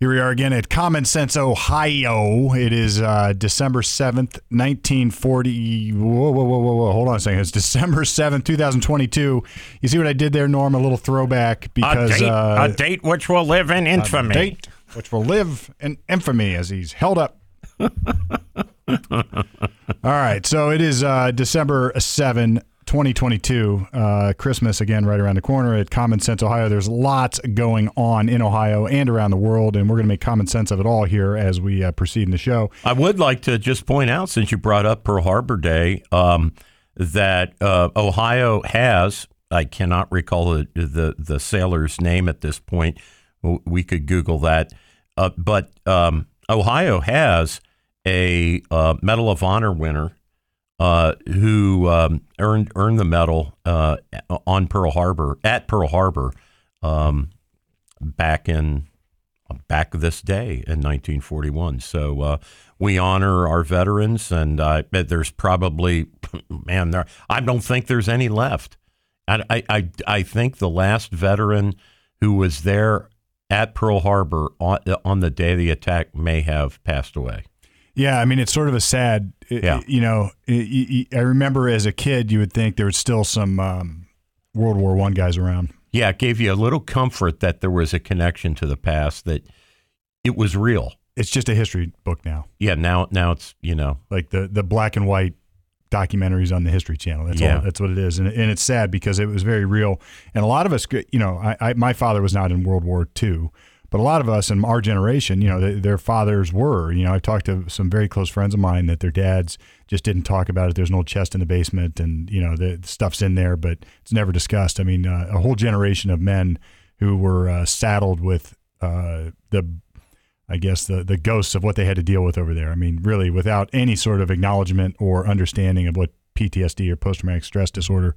Here we are again at Common Sense, Ohio. It is uh, December 7th, 1940. Whoa, whoa, whoa, whoa, whoa. Hold on a second. It's December 7th, 2022. You see what I did there, Norm? A little throwback because. a date, uh, a date which will live in infamy. A date which will live in infamy as he's held up. All right, so it is uh, December 7, 2022. Uh, Christmas again right around the corner at Common Sense, Ohio. There's lots going on in Ohio and around the world, and we're going to make common sense of it all here as we uh, proceed in the show. I would like to just point out, since you brought up Pearl Harbor Day, um, that uh, Ohio has, I cannot recall the, the, the sailor's name at this point. We could Google that. Uh, but um, Ohio has a uh, Medal of Honor winner uh, who um, earned earned the medal uh, on Pearl Harbor at Pearl Harbor um, back in back this day in 1941. So uh, we honor our veterans, and uh, there's probably man, there I don't think there's any left. I, I I think the last veteran who was there at Pearl Harbor on, on the day of the attack may have passed away. Yeah, I mean it's sort of a sad. Yeah. You know, I remember as a kid, you would think there was still some um, World War One guys around. Yeah, it gave you a little comfort that there was a connection to the past, that it was real. It's just a history book now. Yeah, now now it's you know like the the black and white documentaries on the History Channel. That's Yeah. all. That's what it is, and, and it's sad because it was very real. And a lot of us, you know, I, I my father was not in World War II, but a lot of us in our generation, you know, th their fathers were. You know, I've talked to some very close friends of mine that their dads just didn't talk about it. There's an old chest in the basement, and you know, the stuff's in there, but it's never discussed. I mean, uh, a whole generation of men who were uh, saddled with uh, the I guess the the ghosts of what they had to deal with over there. I mean, really, without any sort of acknowledgement or understanding of what PTSD or post traumatic stress disorder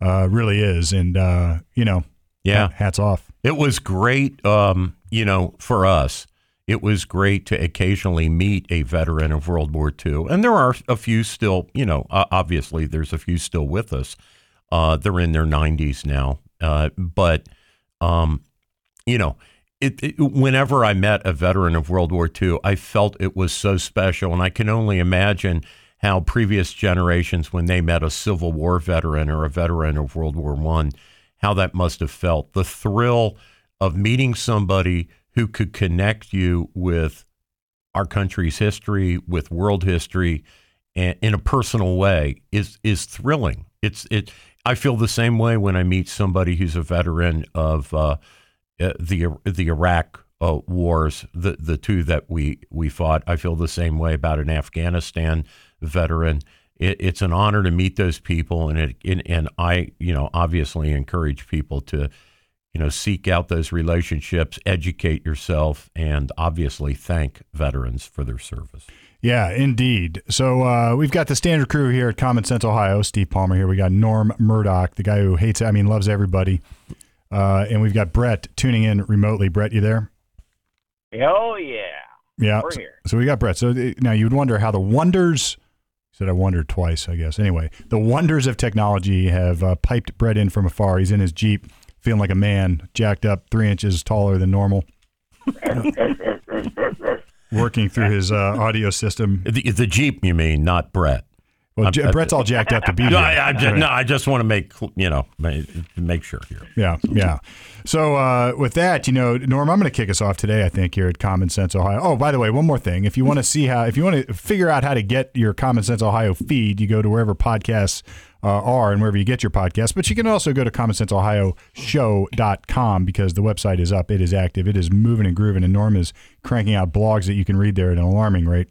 uh, really is, and uh, you know, Yeah. hats off. It was great, um, you know, for us. It was great to occasionally meet a veteran of World War II. And there are a few still, you know, uh, obviously there's a few still with us. Uh, they're in their 90s now. Uh, but, um, you know, it, it, whenever I met a veteran of World War II, I felt it was so special. And I can only imagine how previous generations, when they met a Civil War veteran or a veteran of World War One, how that must have felt. The thrill of meeting somebody who could connect you with our country's history, with world history, and in a personal way is is thrilling. It's it. I feel the same way when I meet somebody who's a veteran of uh, uh, the the Iraq uh, wars, the the two that we we fought. I feel the same way about an Afghanistan veteran. It, it's an honor to meet those people, and it and, and I you know obviously encourage people to you know seek out those relationships, educate yourself, and obviously thank veterans for their service. Yeah, indeed. So uh, we've got the standard crew here at Common Sense Ohio. Steve Palmer here. We got Norm Murdoch, the guy who hates, I mean, loves everybody. Uh, and we've got Brett tuning in remotely. Brett, you there? Oh yeah. Yeah. We're so, here. so we got Brett. So uh, now you'd wonder how the wonders. Said I wondered twice, I guess. Anyway, the wonders of technology have uh, piped Brett in from afar. He's in his Jeep, feeling like a man, jacked up three inches taller than normal, working through his uh, audio system. The, the Jeep, you mean, not Brett? Well, I'm- J- Brett's all jacked up to be No, here. I, I just, Right. no, I just want to make you know make sure here. Yeah, yeah. So uh, with that, you know, Norm, I'm going to kick us off today. I think here at Common Sense Ohio. Oh, by the way, one more thing. If you want to see how, if you want to figure out how to get your Common Sense Ohio feed, you go to wherever podcasts uh, are and wherever you get your podcast. But you can also go to commonsenseohioshow.com because the website is up. It is active. It is moving and grooving. And Norm is cranking out blogs that you can read there at an alarming rate.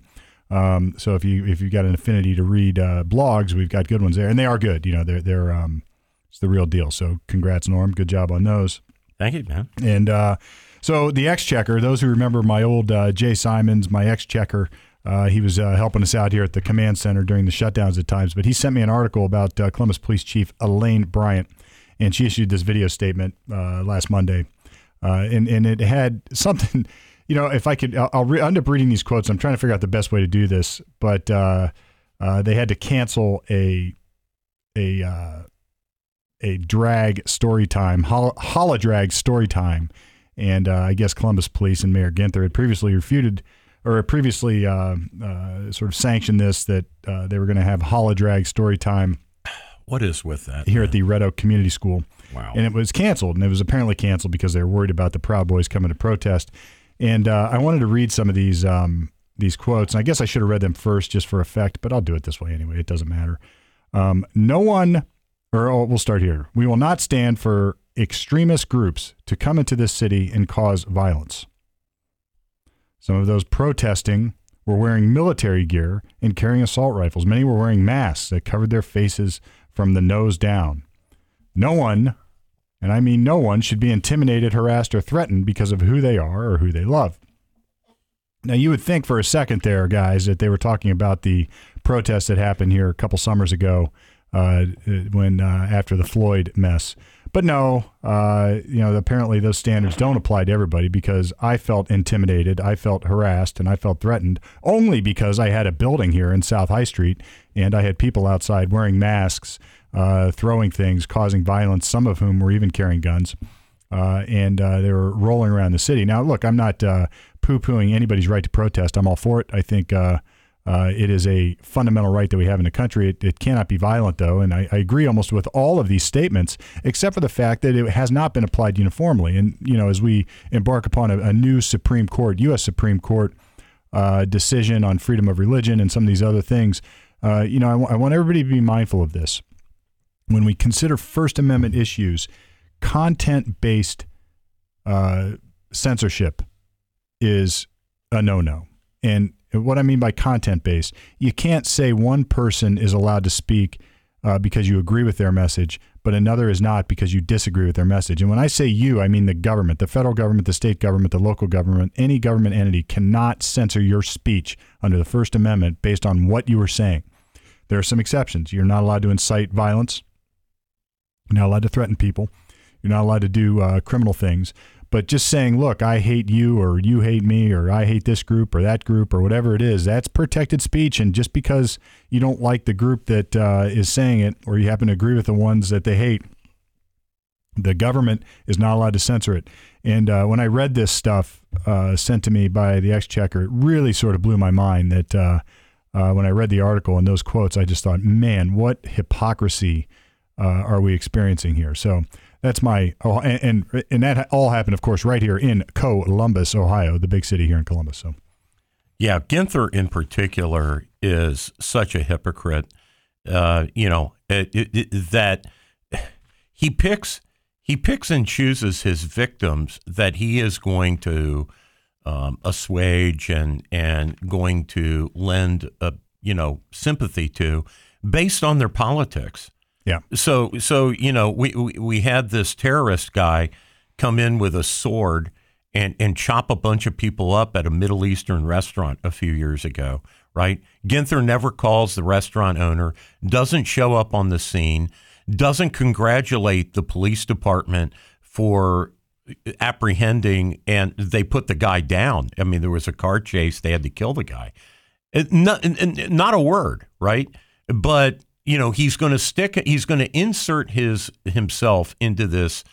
Um, so if you if you've got an affinity to read uh, blogs, we've got good ones there, and they are good. You know, they're they're um, it's the real deal. So congrats, Norm. Good job on those. Thank you, man. And uh, so the Exchequer, those who remember my old uh, Jay Simons, my Exchequer, uh, he was uh, helping us out here at the command center during the shutdowns at times. But he sent me an article about uh, Columbus Police Chief Elaine Bryant, and she issued this video statement uh, last Monday, uh, and and it had something. You know, if I could, I'll, I'll end up reading these quotes. I'm trying to figure out the best way to do this, but uh, they had to cancel a a a drag story time, hol- Holi-Drag story time And I guess Columbus Police and Mayor Ginther had previously refuted or previously uh, uh, sort of sanctioned this that uh, they were going to have Holi-Drag story time What is with that? here at the Red Oak Community School. Wow. And it was canceled, and it was apparently canceled because they were worried about the Proud Boys coming to protest. And uh, I wanted to read some of these um, these quotes, and I guess I should have read them first just for effect, but I'll do it this way anyway. It doesn't matter. Um, no one, or oh, we'll start here. We will not stand for extremist groups to come into this city and cause violence. Some of those protesting were wearing military gear and carrying assault rifles. Many were wearing masks that covered their faces from the nose down. No one, and I mean no one, should be intimidated, harassed, or threatened because of who they are or who they love. Now, you would think for a second there, guys, that they were talking about the protest that happened here a couple summers ago uh, when uh, after the Floyd mess. But no, uh, you know, apparently those standards don't apply to everybody because I felt intimidated, I felt harassed, and I felt threatened only because I had a building here in South High Street and I had people outside wearing masks, uh, throwing things, causing violence, some of whom were even carrying guns. Uh, and uh, they were rolling around the city. Now, look, I'm not uh, poo pooing anybody's right to protest. I'm all for it. I think uh, it is a fundamental right that we have in the country. It, it cannot be violent, though. And I, I agree almost with all of these statements, except for the fact that it has not been applied uniformly. And, you know, as we embark upon a, a new Supreme Court, U.S. Supreme Court uh, decision on freedom of religion and some of these other things, uh, you know, I, w- I want everybody to be mindful of this. When we consider First Amendment issues, content based uh, censorship is a no no. And what I mean by content based, you can't say one person is allowed to speak uh, because you agree with their message, but another is not because you disagree with their message. And when I say you, I mean the government, the federal government, the state government, the local government, any government entity cannot censor your speech under the First Amendment based on what you are saying. There are some exceptions. You're not allowed to incite violence. You're not allowed to threaten people. You're not allowed to do uh, criminal things. But just saying, look, I hate you, or you hate me, or I hate this group, or that group, or whatever it is, that's protected speech. And just because you don't like the group that uh, is saying it, or you happen to agree with the ones that they hate, the government is not allowed to censor it. And uh, when I read this stuff uh, sent to me by the Exchequer, it really sort of blew my mind that uh, uh, when I read the article and those quotes, I just thought, man, what hypocrisy uh, are we experiencing here? So that's my and, and and that all happened, of course, right here in Columbus, Ohio, the big city here in Columbus. So Yeah, Ginther in particular is such a hypocrite. Uh, you know it, it, it- that he picks he picks and chooses his victims that he is going to um, assuage and and going to lend a you know sympathy to based on their politics. Yeah, So so you know we, we we had this terrorist guy come in with a sword and and chop a bunch of people up at a Middle Eastern restaurant a few years ago, right? Ginther never calls the restaurant owner, doesn't show up on the scene, doesn't congratulate the police department for apprehending and they put the guy down. I mean, there was a car chase, they had to kill the guy. It, not, not a word, right? But you know, he's going to stick. He's going to insert his himself into this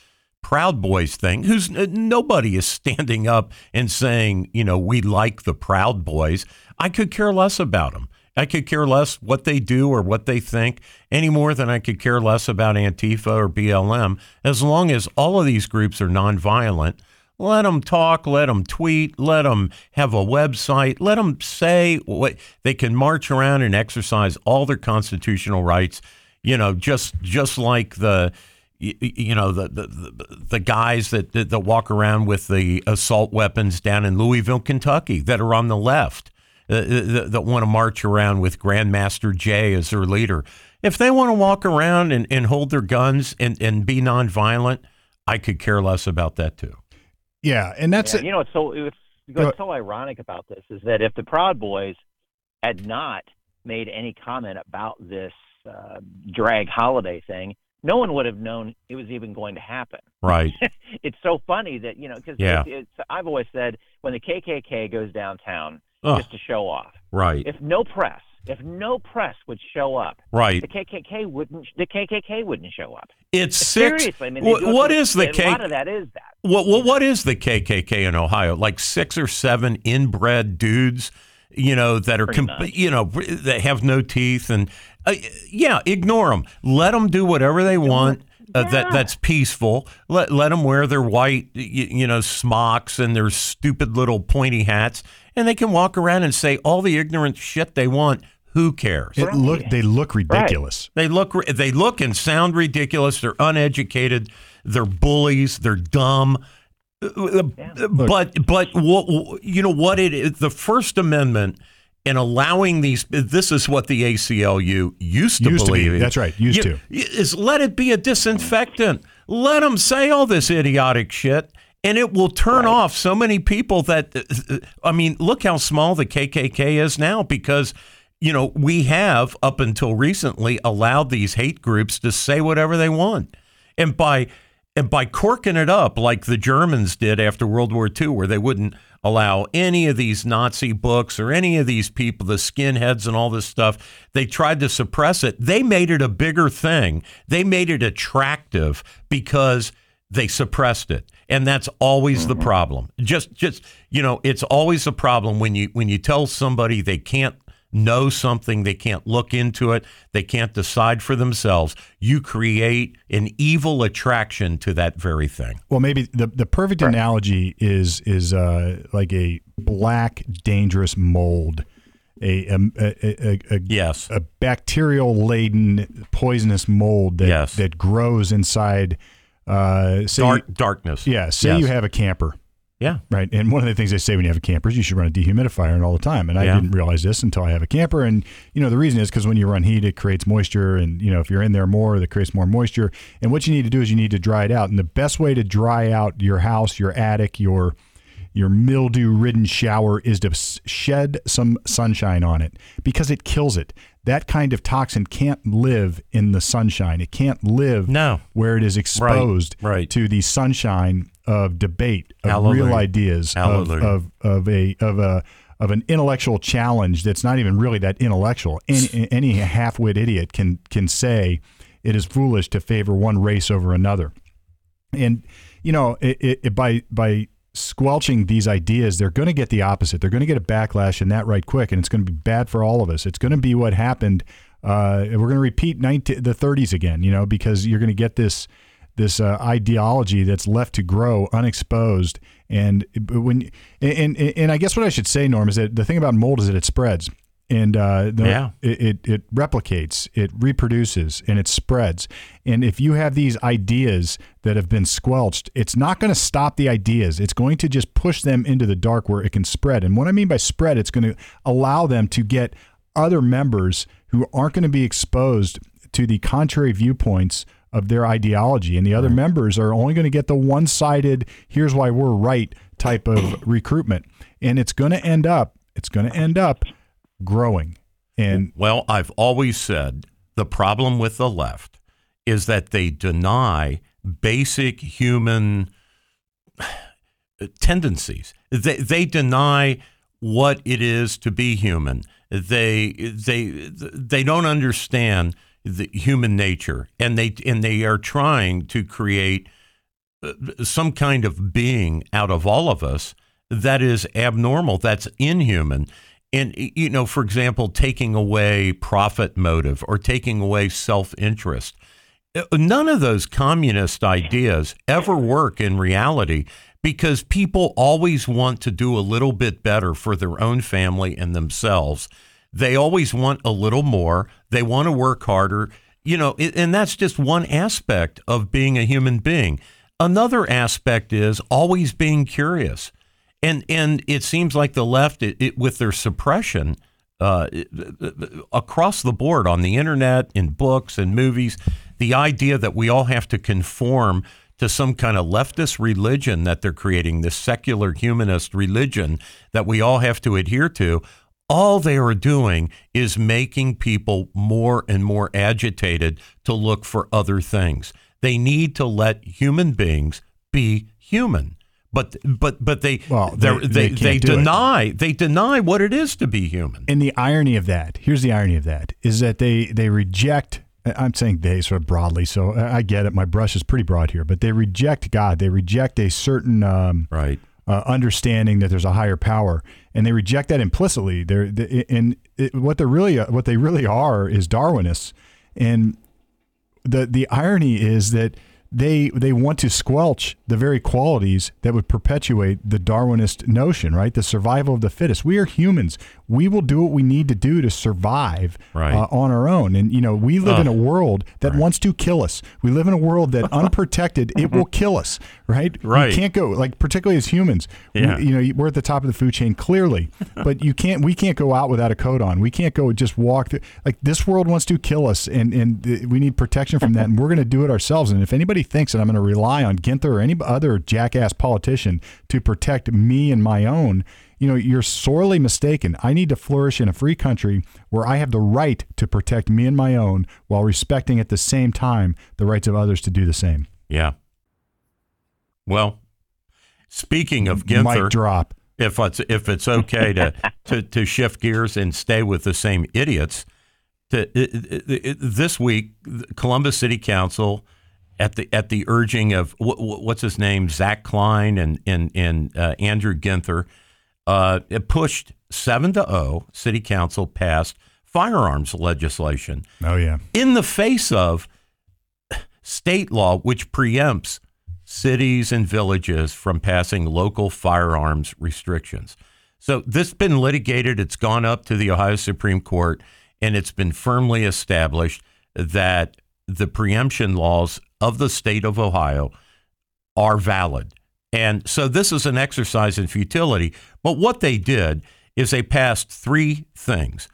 Proud Boys thing. Who's uh, nobody is standing up and saying, you know, we like the Proud Boys. I could care less about them. I could care less what they do or what they think any more than I could care less about Antifa or BLM. As long as all of these groups are nonviolent, let them talk, let them tweet, let them have a website, let them say what they can march around and exercise all their constitutional rights. You know, just just like the you know the the, the, guys that, that that walk around with the assault weapons down in Louisville, Kentucky, that are on the left, uh, that, that want to march around with Grandmaster Jay as their leader. If they want to walk around and, and hold their guns and, and be nonviolent, I could care less about that too. Yeah, and that's Yeah, it. you know, it's so it's what's so ironic about this is that if the Proud Boys had not made any comment about this uh, drag holiday thing, no one would have known it was even going to happen. Right. It's so funny that you know because Yeah. it's, it's, I've always said when the KKK goes downtown Ugh. just to show off, Right. if no press, if no press would show up, right, the KKK wouldn't the KKK wouldn't show up. It's six. Seriously, I mean, what, what is the K? A lot of that is that. What, what what is the KKK in Ohio? Like six or seven inbred dudes, you know, that are comp- you know that have no teeth and uh, yeah, ignore them. Let them do whatever they want. Uh, that that's peaceful. Let let them wear their white, you, you, know, smocks and their stupid little pointy hats, and they can walk around and say all the ignorant shit they want. Who cares? It look they look ridiculous. Right. They look they look and sound ridiculous. They're uneducated. They're bullies. They're dumb. Uh, yeah. But but what you know what it is the First Amendment and allowing these this is what the ACLU used to used believe. To be. That's right. Used you, to. Is let it be a disinfectant. Let them say all this idiotic shit and it will turn right. off so many people that I mean, look how small the KKK is now because you know, we have up until recently allowed these hate groups to say whatever they want. And by and by corking it up like the Germans did after World War II where they wouldn't allow any of these Nazi books or any of these people, the skinheads and all this stuff. They tried to suppress it. They made it a bigger thing. They made it attractive because they suppressed it. And that's always the mm-hmm. problem. Just just you know, it's always a problem when you when you tell somebody they can't know something, they can't look into it, they can't decide for themselves. You create an evil attraction to that very thing. Well, maybe the the perfect right. analogy is is uh, like a black dangerous mold. A, a, a, a, yes. a bacterial laden poisonous mold that, yes. that grows inside uh, say Dark, darkness. Yeah, say yes. you have a camper yeah. Right. And one of the things they say when you have a camper is you should run a dehumidifier all the time. And I didn't realize this until I have a camper. And, you know, the reason is because when you run heat, it creates moisture. And, you know, if you're in there more, that creates more moisture. And what you need to do is you need to dry it out. And the best way to dry out your house, your attic, your your mildew ridden shower is to shed some sunshine on it because it kills it. That kind of toxin can't live in the sunshine. It can't live no. where it is exposed right, right. to the sunshine of debate, of Hallelujah. real ideas, of, of, of a of a of an intellectual challenge that's not even really that intellectual. Any, any half-wit idiot can can say it is foolish to favor one race over another, and you know it, it, by by squelching these ideas, they're going to get the opposite. They're going to get a backlash and that right quick, and it's going to be bad for all of us. It's going to be what happened. Uh, we're going to repeat 19, the 30s again, you know, because you're going to get this this uh, ideology that's left to grow unexposed. And when and, and and I guess what I should say, Norm, is that the thing about mold is that it spreads and uh, the, yeah. it, it, it replicates, it reproduces, and it spreads. And if you have these ideas that have been squelched, it's not going to stop the ideas. It's going to just push them into the dark where it can spread. And what I mean by spread, it's going to allow them to get other members who aren't going to be exposed to the contrary viewpoints of their ideology. And the other right. members are only going to get the one sided, here's why we're right type of recruitment. And it's going to end up, it's going to end up growing. And well, I've always said the problem with the left is that they deny basic human tendencies. They they deny what it is to be human. They they they don't understand the human nature, and they and they are trying to create uh, some kind of being out of all of us that is abnormal, that's inhuman and you know for example taking away profit motive or taking away self-interest uh, none of those communist ideas ever work in reality because people always want to do a little bit better for their own family and themselves. They always want a little more. They want to work harder. You know and that's just one aspect of being a human being. Another aspect is always being curious and and it seems like the left, it, it, with their suppression uh, across the board on the internet, in books and movies, the idea that we all have to conform to some kind of leftist religion that they're creating, this secular humanist religion that we all have to adhere to. All they are doing is making people more and more agitated to look for other things. They need to let human beings be human But but but they Well, they they- they, they they, can't do it. deny they deny what it is to be human. And the irony of that, here's the irony of that, is that they they reject. I'm saying they sort of broadly, so I I get it. My brush is pretty broad here, but they reject God. They reject a certain um, Right. uh, understanding that there's a higher power, and they reject that implicitly. They're they, and it, what they're really what they really are is Darwinists, and the the irony is that they they want to squelch the very qualities that would perpetuate the Darwinist notion, right? The survival of the fittest. We are humans. We will do what we need to do to survive Right. uh, on our own. And you know, we live Ugh. in a world that wants to kill us. We live in a world that unprotected, it will kill us, right? Right. You can't go like particularly as humans. we- you know, we're at the top of the food chain clearly, but you can't. We can't go out without a coat on. We can't go just walk. Through, like this world wants to kill us, and and we need protection from that, and we're going to do it ourselves. And if anybody thinks that I'm going to rely on Ginther or any other jackass politician to protect me and my own. You know, you're sorely mistaken. I need to flourish in a free country where I have the right to protect me and my own while respecting at the same time the rights of others to do the same. Yeah. Well, speaking of Ginther, drop. if it's if it's okay to to, to shift gears and stay with the same idiots, to, it, it, it, this week, Columbus City Council, at the at the urging of what, what's his name, Zach Klein and and and uh, Andrew Ginther, uh, it pushed seven to zero. City Council passed firearms legislation Oh yeah. in the face of state law, which preempts cities and villages from passing local firearms restrictions. So this has been litigated. It's gone up to the Ohio Supreme Court, and it's been firmly established that the preemption laws of the state of Ohio are valid. And so this is an exercise in futility. But what they did is they passed three things.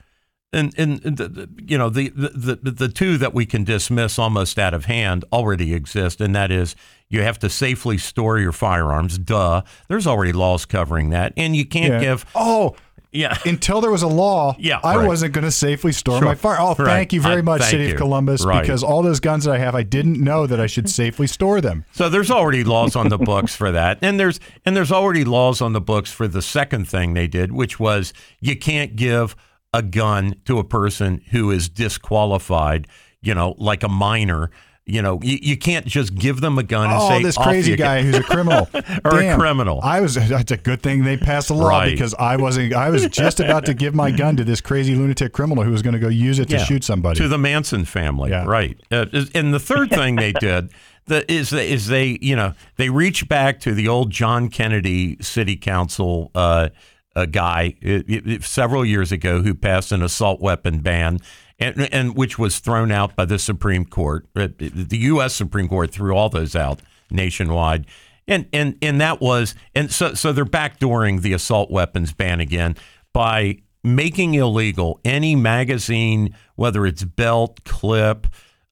And, and you know the, the the two that we can dismiss almost out of hand already exist, and that is you have to safely store your firearms. Duh, there's already laws covering that, and you can't Yeah. give Oh, yeah until there was a law, Yeah, I right. wasn't going to safely store Sure. my fire. Oh, Right. thank you very much, City you. of Columbus, Right. because all those guns that I have, I didn't know that I should safely store them. So there's already laws on the books for that, and there's and there's already laws on the books for the second thing they did, which was you can't give a gun to a person who is disqualified, you know, like a minor. You know, you, you can't just give them a gun and Oh, say this "Off crazy guy who's a criminal Or a criminal. I was. That's a good thing they passed a law Right. because I wasn't. I was just about to give my gun to this crazy lunatic criminal who was going to go use it to shoot somebody. to the Manson family, Yeah. right? Uh, and the third thing they did the, is is they you know they reached back to the old John Kennedy City Council uh, a guy uh, uh, several years ago who passed an assault weapon ban. And, and which was thrown out by the Supreme Court. Uh, The U.S. Supreme Court threw all those out nationwide, and and and that was and so so they're backdooring the assault weapons ban again by making illegal any magazine, whether it's belt, clip,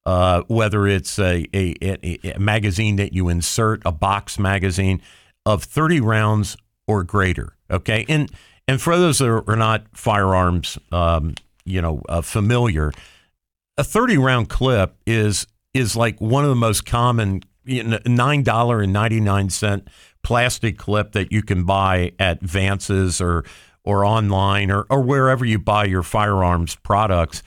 uh, whether it's a, a, a, a magazine that you insert, a box magazine of 30 rounds or greater. Okay. And, and for those that are not firearms, um, you know, uh, familiar, a 30 round clip is, is like one of the most common $9.99 plastic clip that you can buy at Vance's or, or online or, or wherever you buy your firearms products.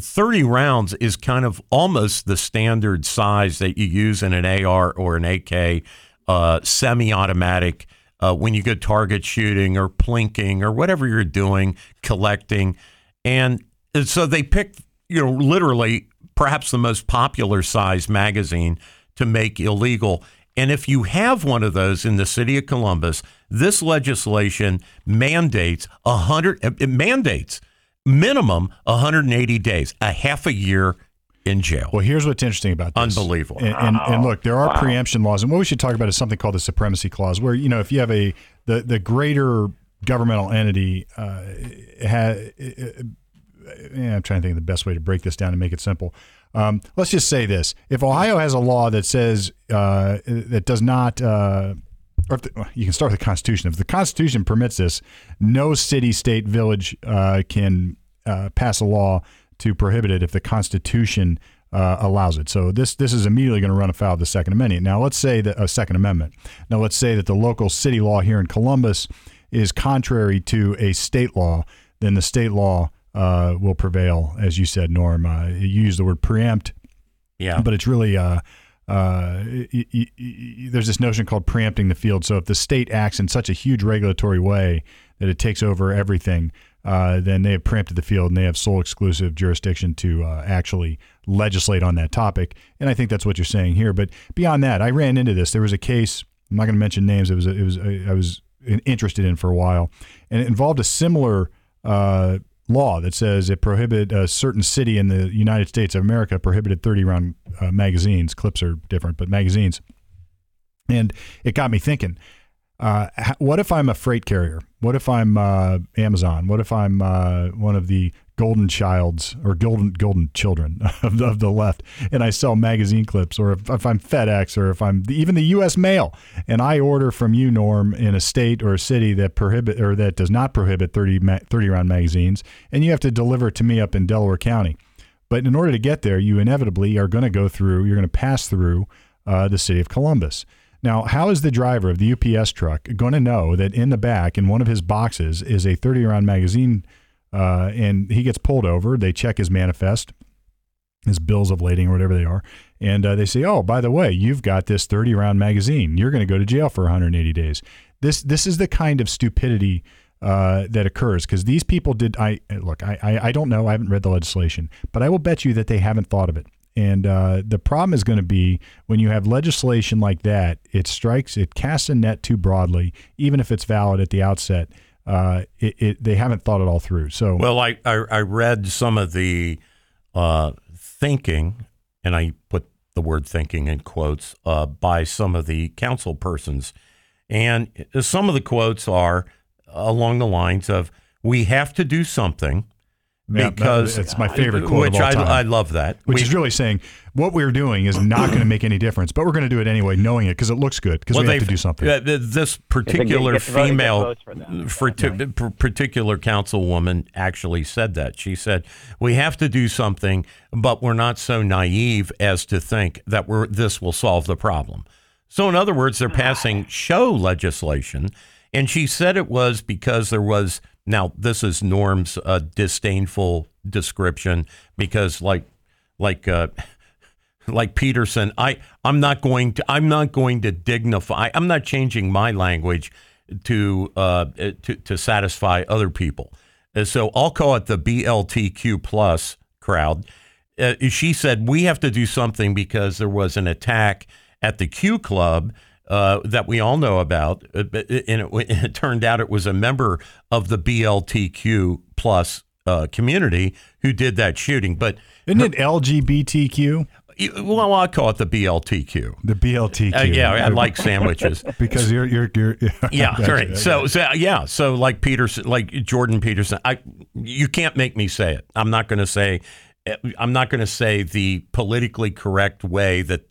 30 rounds is kind of almost the standard size that you use in an AR or an AK uh, semi automatic uh, when you go target shooting or plinking or whatever you're doing, collecting. And so they picked, you know, literally perhaps the most popular size magazine to make illegal. And if you have one of those in the city of Columbus, this legislation mandates a hundred it mandates minimum 180 days, a half a year in jail. Well, here's what's interesting about this. Unbelievable. And, and, and look, there are preemption laws, and what we should talk about is something called the supremacy clause, where you know if you have a the the greater governmental entity uh, ha, yeah, I'm trying to think of the best way to break this down and make it simple. Um, let's just say this: if Ohio has a law that says uh, that does not uh, or if the, well, you can start with the Constitution. If the Constitution permits this, no city, state, village uh, can uh, pass a law to prohibit it if the Constitution uh, allows it. So this this is immediately going to run afoul of the Second Amendment. Now let's say that a uh, Second Amendment. Now let's say that the local city law here in Columbus is contrary to a state law. Then the state law uh, will prevail, as you said, Norm. Uh, you use the word preempt. Yeah. But it's really uh, uh, there's this notion called preempting the field. So if the state acts in such a huge regulatory way that it takes over everything, uh, then they have preempted the field and they have sole exclusive jurisdiction to uh, actually legislate on that topic. And I think that's what you're saying here. But beyond that, I ran into this. There was a case. I'm not going to mention names. It was it was I was interested in for a while, and it involved a similar uh, law that says it prohibited a certain city in the United States of America prohibited 30 round uh, magazines. Clips are different, but magazines. And it got me thinking. Uh, what if I'm a freight carrier? What if I'm uh, Amazon? What if I'm uh, one of the golden childs or golden golden children of the, of the left and I sell magazine clips or if, if, I'm FedEx or if I'm even the US mail and I order from you Norm in a state or a city that prohibit or that does not prohibit 30 30 round magazines and you have to deliver it to me up in Delaware County but in order to get there you inevitably are going to go through you're going to pass through uh, the city of Columbus now, how is the driver of the UPS truck going to know that in the back, in one of his boxes, is a 30 round magazine uh, and he gets pulled over. They check his manifest, his bills of lading, or whatever they are. And uh, they say, oh, by the way, you've got this 30 round magazine. You're going to go to jail for 180 days. This, this is the kind of stupidity uh, that occurs because these people did. I look, I, I, I, don't know. I haven't read the legislation, but I will bet you that they haven't thought of it. And uh, the problem is going to be when you have legislation like that, it strikes, it casts a net too broadly, even if it's valid at the outset uh, it, it, they haven't thought it all through. So well, I I, I read some of the uh, thinking, and I put the word thinking in quotes uh, by some of the council persons, and some of the quotes are along the lines of "We have to do something." Because it's my favorite quote which of all time. I, I love that. Which we, is really saying what we're doing is not going to make any difference, but we're going to do it anyway, knowing it because it looks good because well, we have to do something. Uh, this particular female, for t- particular councilwoman actually said that. She said we have to do something, but we're not so naive as to think that we're this will solve the problem. So, in other words, they're passing show legislation, and she said it was because there was now, this is Norm's uh, disdainful description because, like, like, uh, like Peterson, I I'm not going to I'm not going to dignify. I'm not changing my language to uh, to to satisfy other people. So I'll call it the BLTQ plus crowd. Uh, she said we have to do something because there was an attack at the Q Club uh, that we all know about, uh, and it, it, turned out it was a member of the BLTQ plus uh, community who did that shooting. But isn't her, it LGBTQ? Well, I call it the BLTQ. The BLTQ. Uh, yeah, I like sandwiches because you're you're, you're yeah, yeah right. So, so yeah, so like Peterson, like Jordan Peterson, I you can't make me say it. I'm not going to say. I'm not going to say the politically correct way that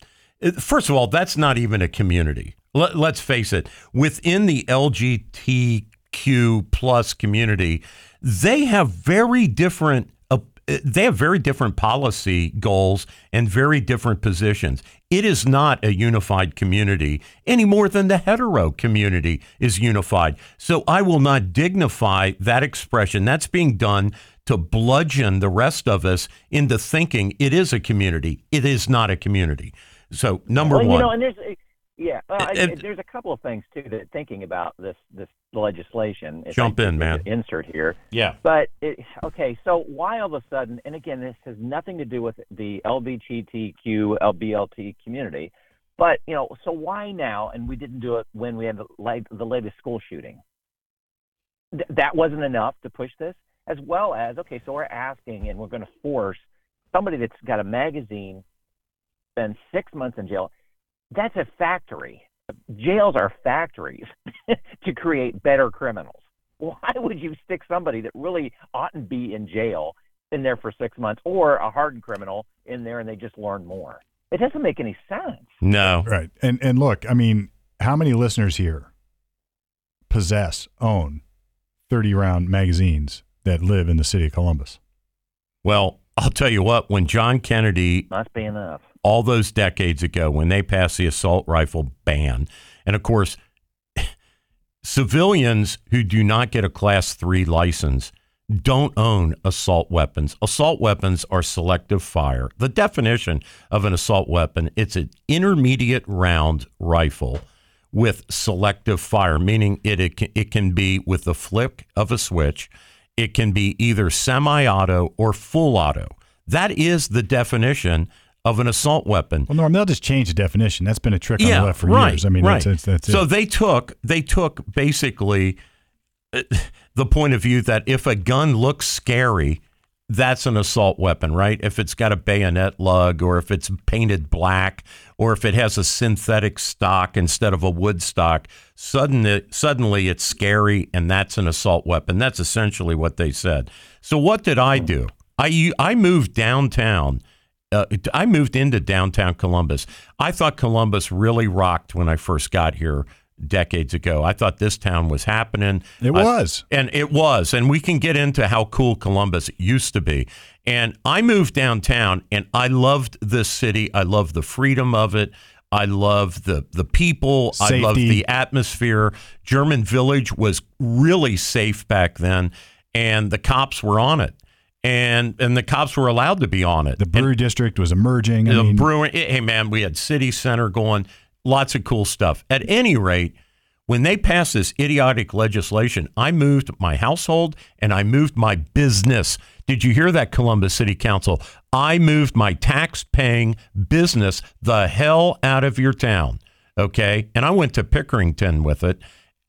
First of all, that's not even a community. Let, us face it. Within the LGBTQ plus community, they have very different. Uh, they have very different policy goals and very different positions. It is not a unified community any more than the hetero community is unified. So I will not dignify that expression. That's being done to bludgeon the rest of us into thinking it is a community. It is not a community. So number well, one, you know, and there's yeah, uh, there's a couple of things too that thinking about this this legislation. Jump in, man. Insert here. Yeah. But it, okay, so why all of a sudden? And again, this has nothing to do with the LGBTQ LBLT community. But you know, so why now? And we didn't do it when we had the, the latest school shooting. Th- that wasn't enough to push this, as well as okay, so we're asking and we're going to force somebody that's got a magazine spend six months in jail. That's a factory. Jails are factories to create better criminals. Why would you stick somebody that really oughtn't be in jail in there for six months or a hardened criminal in there and they just learn more? It doesn't make any sense. No. Right. And and look, I mean, how many listeners here possess, own 30 round magazines that live in the city of Columbus? Well, I'll tell you what, when John Kennedy Must be enough. All those decades ago when they passed the assault rifle ban. And of course, civilians who do not get a class three license don't own assault weapons. Assault weapons are selective fire. The definition of an assault weapon, it's an intermediate round rifle with selective fire, meaning it, it, can, it can be with the flick of a switch. It can be either semi-auto or full auto. That is the definition of an assault weapon. Well, Norm, they'll just change the definition. That's been a trick on Yeah, the left for right, years. I mean, right. that's, that's, that's so it. they took they took basically uh, the point of view that if a gun looks scary, that's an assault weapon, right? If it's got a bayonet lug, or if it's painted black, or if it has a synthetic stock instead of a wood stock, suddenly suddenly it's scary, and that's an assault weapon. That's essentially what they said. So what did I do? I I moved downtown. Uh, I moved into downtown Columbus. I thought Columbus really rocked when I first got here decades ago. I thought this town was happening. It was. and it was. And we can get into how cool Columbus used to be. And I moved downtown and I loved this city. I loved the freedom of it. I love the the people. Safety. I love the atmosphere. German Village was really safe back then, and the cops were on it, and and the cops were allowed to be on it. the brewery district was emerging. I the mean, brewing. Eh, hey man, we had City Center going, lots of cool stuff. At any rate, when they passed this idiotic legislation, I moved my household and I moved my business. Did you hear that, Columbus City Council? I moved my tax-paying business the hell out of your town. Okay, and I went to Pickerington with it.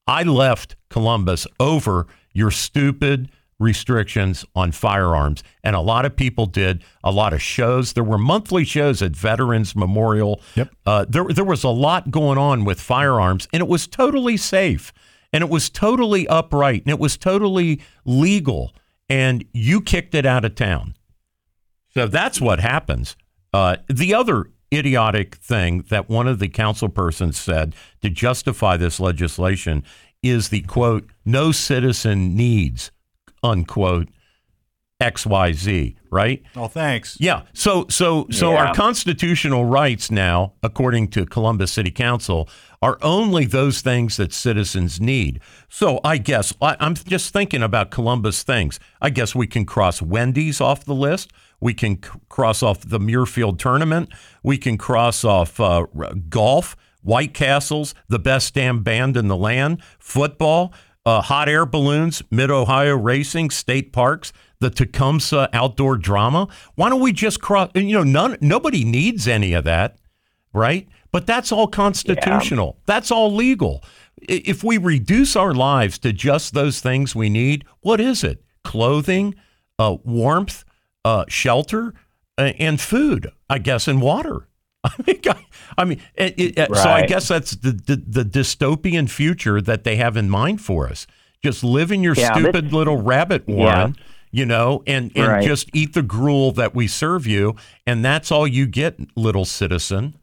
I left Columbus over your stupid restrictions on firearms. And a lot of people did a lot of shows. There were monthly shows at Veterans Memorial. Yep. Uh, there, there was a lot going on with firearms, and it was totally safe, and it was totally upright, and it was totally legal. And you kicked it out of town. So that's what happens. Uh, the other idiotic thing that one of the council persons said to justify this legislation is the quote, no citizen needs, unquote, XYZ, right? oh, thanks. Yeah. So so so Yeah. our constitutional rights now, according to Columbus City Council, are only those things that citizens need. So I guess I, I'm just thinking about Columbus things. I guess we can cross Wendy's off the list. We can c- cross off the Muirfield tournament. We can cross off uh, r- golf, White Castles, the best damn band in the land, football, uh, hot air balloons, Mid Ohio racing, state parks, the Tecumseh outdoor drama. Why don't we just cross? You know, none. Nobody needs any of that, right? But that's all constitutional. That's all legal. If we reduce our lives to just those things we need, what is it? Clothing, uh, warmth, uh, shelter, uh, and food, I guess, and water. I mean, I- I mean, it, it, uh, so I guess that's the, the the dystopian future that they have in mind for us. Just live in your Yeah, stupid this- little rabbit warren, you know, and and Right. just eat the gruel that we serve you, and that's all you get, little citizen.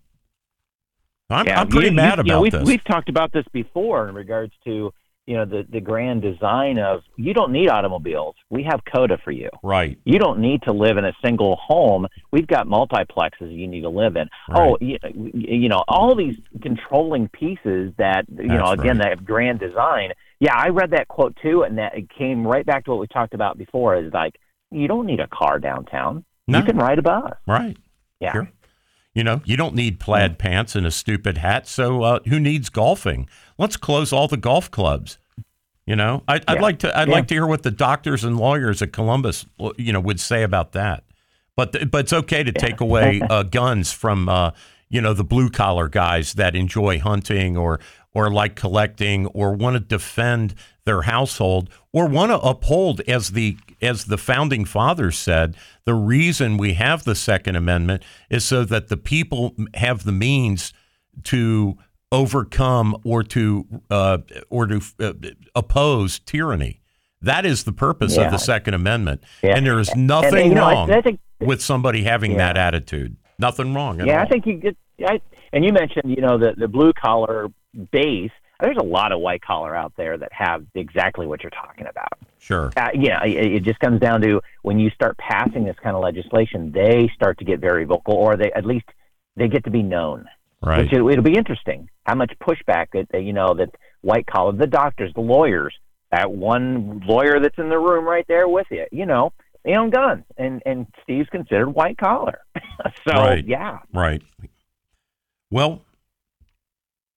I'm, Yeah, I'm pretty you- mad you- you know, about we've, this. We've talked about this before in regards to you know the the grand design of you don't need automobiles. We have COTA for you. right. You don't need to live in a single home. We've got multiplexes you need to live in. Oh, you, you know, all these controlling pieces that you know again right. that grand design. Yeah, I read that quote too, and that it came right back to what we talked about before. Is like you don't need a car downtown. No. You can ride a bus. Right. Yeah. Sure. You know, you don't need plaid pants and a stupid hat. So uh, who needs golfing? Let's close all the golf clubs. You know, I, I'd Yeah. like to. I'd Yeah. like to hear what the doctors and lawyers at Columbus, you know, would say about that. But th- but it's okay to take away uh, guns from uh, you know the blue collar guys that enjoy hunting or or like collecting or want to defend their household or want to uphold as the as the founding fathers said the reason we have the second amendment is so that the people have the means to overcome or to uh, or to uh, oppose tyranny that is the purpose of the second amendment Yeah. and there is And, nothing you know, I- wrong I think with somebody having Yeah. that attitude nothing wrong yeah, all I think you get. I, and you mentioned, you know, the the blue collar base. There's a lot of white collar out there that have exactly what you're talking about. Sure. Uh, yeah, it, it just comes down to when you start passing this kind of legislation, they start to get very vocal, or they at least they get to be known. Right. Which it, it'll be interesting how much pushback that you know that white collar, the doctors, the lawyers, that one lawyer that's in the room right there with you, you know, they own guns, and and Steve's considered white collar. so Right. yeah, Right. Well,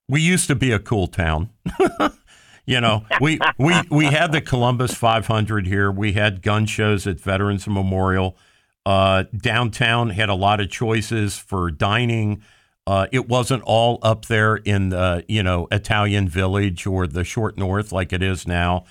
we used to be a cool town. you know, we we we had the Columbus 500 here. We had gun shows at Veterans Memorial. Uh, downtown had a lot of choices for dining. Uh, it wasn't all up there in the you know Italian Village or the Short North like it is now.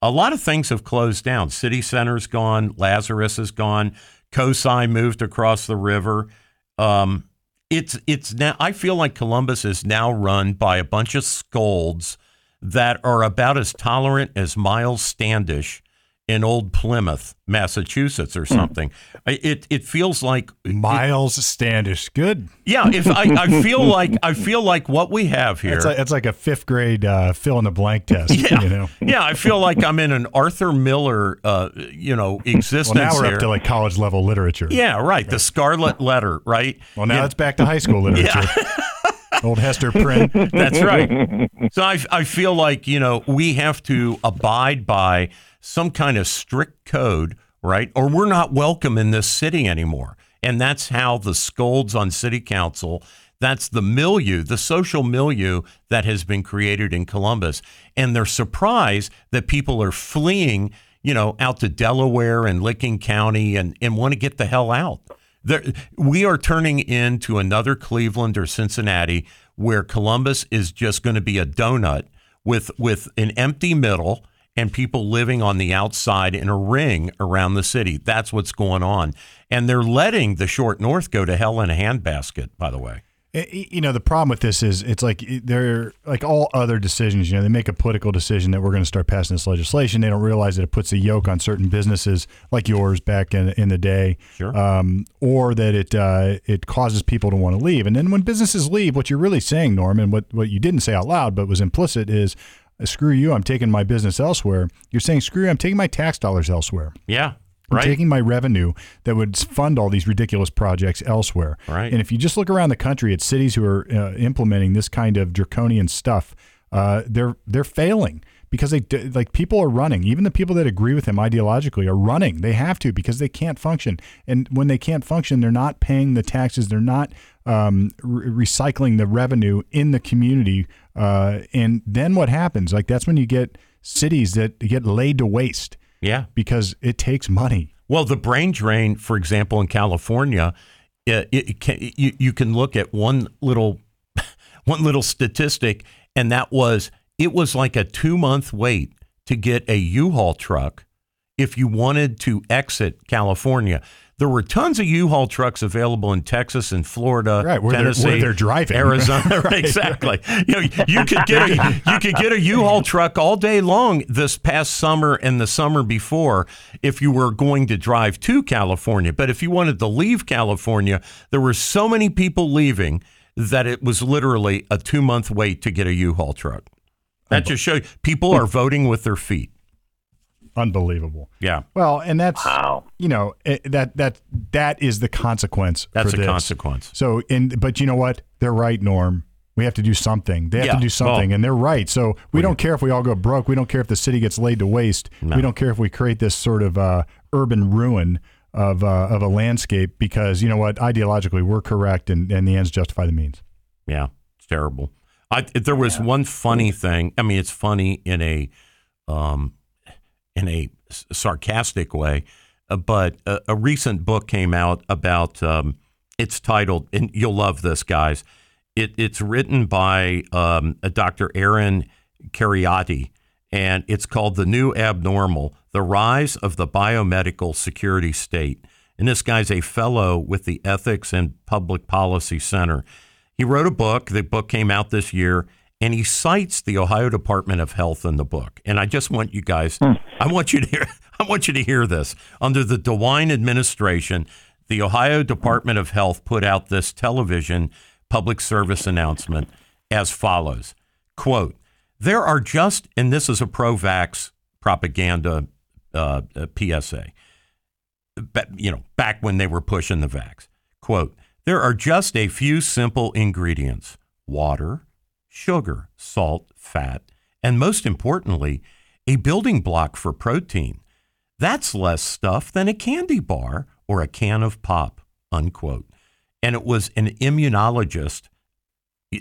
A lot of things have closed down. City Center's gone. Lazarus is gone. COSI moved across the river. Um, it's it's now. I feel like Columbus is now run by a bunch of scolds that are about as tolerant as Miles Standish in Old Plymouth, Massachusetts, or something. I- It it feels like Miles Standish, good. yeah. If I, I feel like I feel like what we have here. It's like, it's like a fifth grade uh, fill in the blank test. Yeah. You know. yeah, I feel like I'm in an Arthur Miller, uh, you know, existence. Well, now we're here. up to like college level literature. yeah, right. The Scarlet Letter, right? Well, now Yeah. it's back to high school literature. Old Hester Prynne. That's right. So I, I feel like, you know, we have to abide by some kind of strict code, right? Or we're not welcome in this city anymore. And that's how the scolds on city council, that's the milieu, the social milieu that has been created in Columbus. And they're surprised that people are fleeing, you know, out to Delaware and Licking County and, and want to get the hell out. There, we are turning into another Cleveland or Cincinnati where Columbus is just going to be a donut with with an empty middle and people living on the outside in a ring around the city. That's what's going on. And they're letting the short north go to hell in a handbasket, by the way. I- You know, the problem with this is it's like they're like all other decisions. You know, they make a political decision that we're going to start passing this legislation. They don't realize that it puts a yoke on certain businesses like yours back in, in the day, Sure. um, or that it uh, it causes people to want to leave. And then when businesses leave, what you're really saying, Norm, and what what you didn't say out loud but was implicit is, "Screw you! I'm taking my business elsewhere." You're saying, "Screw you! I'm taking my tax dollars elsewhere." Yeah. I'm Right. taking my revenue that would fund all these ridiculous projects elsewhere. Right. And if you just look around the country at cities who are uh, implementing this kind of draconian stuff, uh, they're they're failing because they like people are running. Even the people that agree with him ideologically are running. They have to because they can't function. And when they can't function, they're not paying the taxes. They're not um, re- recycling the revenue in the community. Uh, and then what happens? Like that's when you get cities that get laid to waste yeah. because it takes money. Well, the brain drain, for example, in California, it, it can, you, you can look at one little one little statistic, and that was it was like a two month wait to get a U-Haul truck if you wanted to exit California. There were tons of U-Haul trucks available in Texas and Florida, Right, where they're- Tennessee, where they're driving. Arizona. Right, exactly. You know, you could get a you could get a U-Haul truck all day long this past summer and the summer before if you were going to drive to California. But if you wanted to leave California, there were so many people leaving that it was literally a two month wait to get a U-Haul truck. That just shows people are voting with their feet. Unbelievable. Yeah, Well, and that's wow. you know eh, that that that is the consequence. that's for a this. consequence. So, in but you know what? They're right, Norm. We have to do something. They have Yeah, to do something, well- and they're right. So we don't care if we all go broke. We don't care if the city gets laid to waste. No. We don't care if we create this sort of uh, urban ruin of uh, of a landscape because you know what? Ideologically, we're correct, and, and the ends justify the means. Yeah, it's terrible. I, there was one funny thing. I mean, it's funny in a um, in a sarcastic way, uh, but a, a recent book came out about. Um, it's titled, and you'll love this, guys. It, it's written by um, Dr. Aaron Kheriaty, and it's called "The New Abnormal: The Rise of the Biomedical Security State." And this guy's a fellow with the Ethics and Public Policy Center. He wrote a book. The book came out this year, and he cites the Ohio Department of Health in the book. And I just want you guys, I want you to hear, I want you to hear this. Under the DeWine administration, the Ohio Department of Health put out this television public service announcement as follows: "Quote: There are just, and this is a pro-vax propaganda uh, uh, PSA. But, you know, back when they were pushing the vax. Quote, there are just a few simple ingredients water, sugar, salt, fat, and most importantly, a building block for protein. That's less stuff than a candy bar or a can of pop, unquote. And it was an immunologist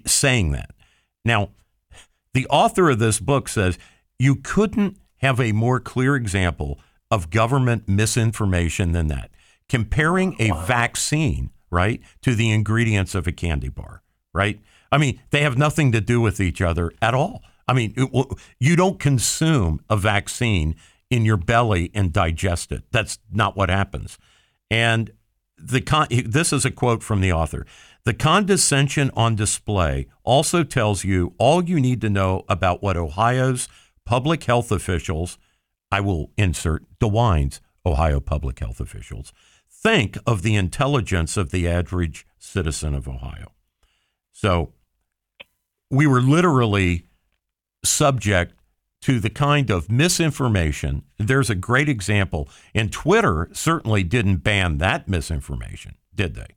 saying that. Now, the author of this book says you couldn't have a more clear example of government misinformation than that. Comparing a vaccine, right, to the ingredients of a candy bar, right? I mean, they have nothing to do with each other at all. I mean, it, you don't consume a vaccine in your belly and digest it. That's not what happens. And the con- this is a quote from the author. The condescension on display also tells you all you need to know about what Ohio's public health officials, I will insert DeWine's Ohio public health officials, think of the intelligence of the average citizen of Ohio. So we were literally subject to the kind of misinformation. There's a great example, and Twitter certainly didn't ban that misinformation, did they?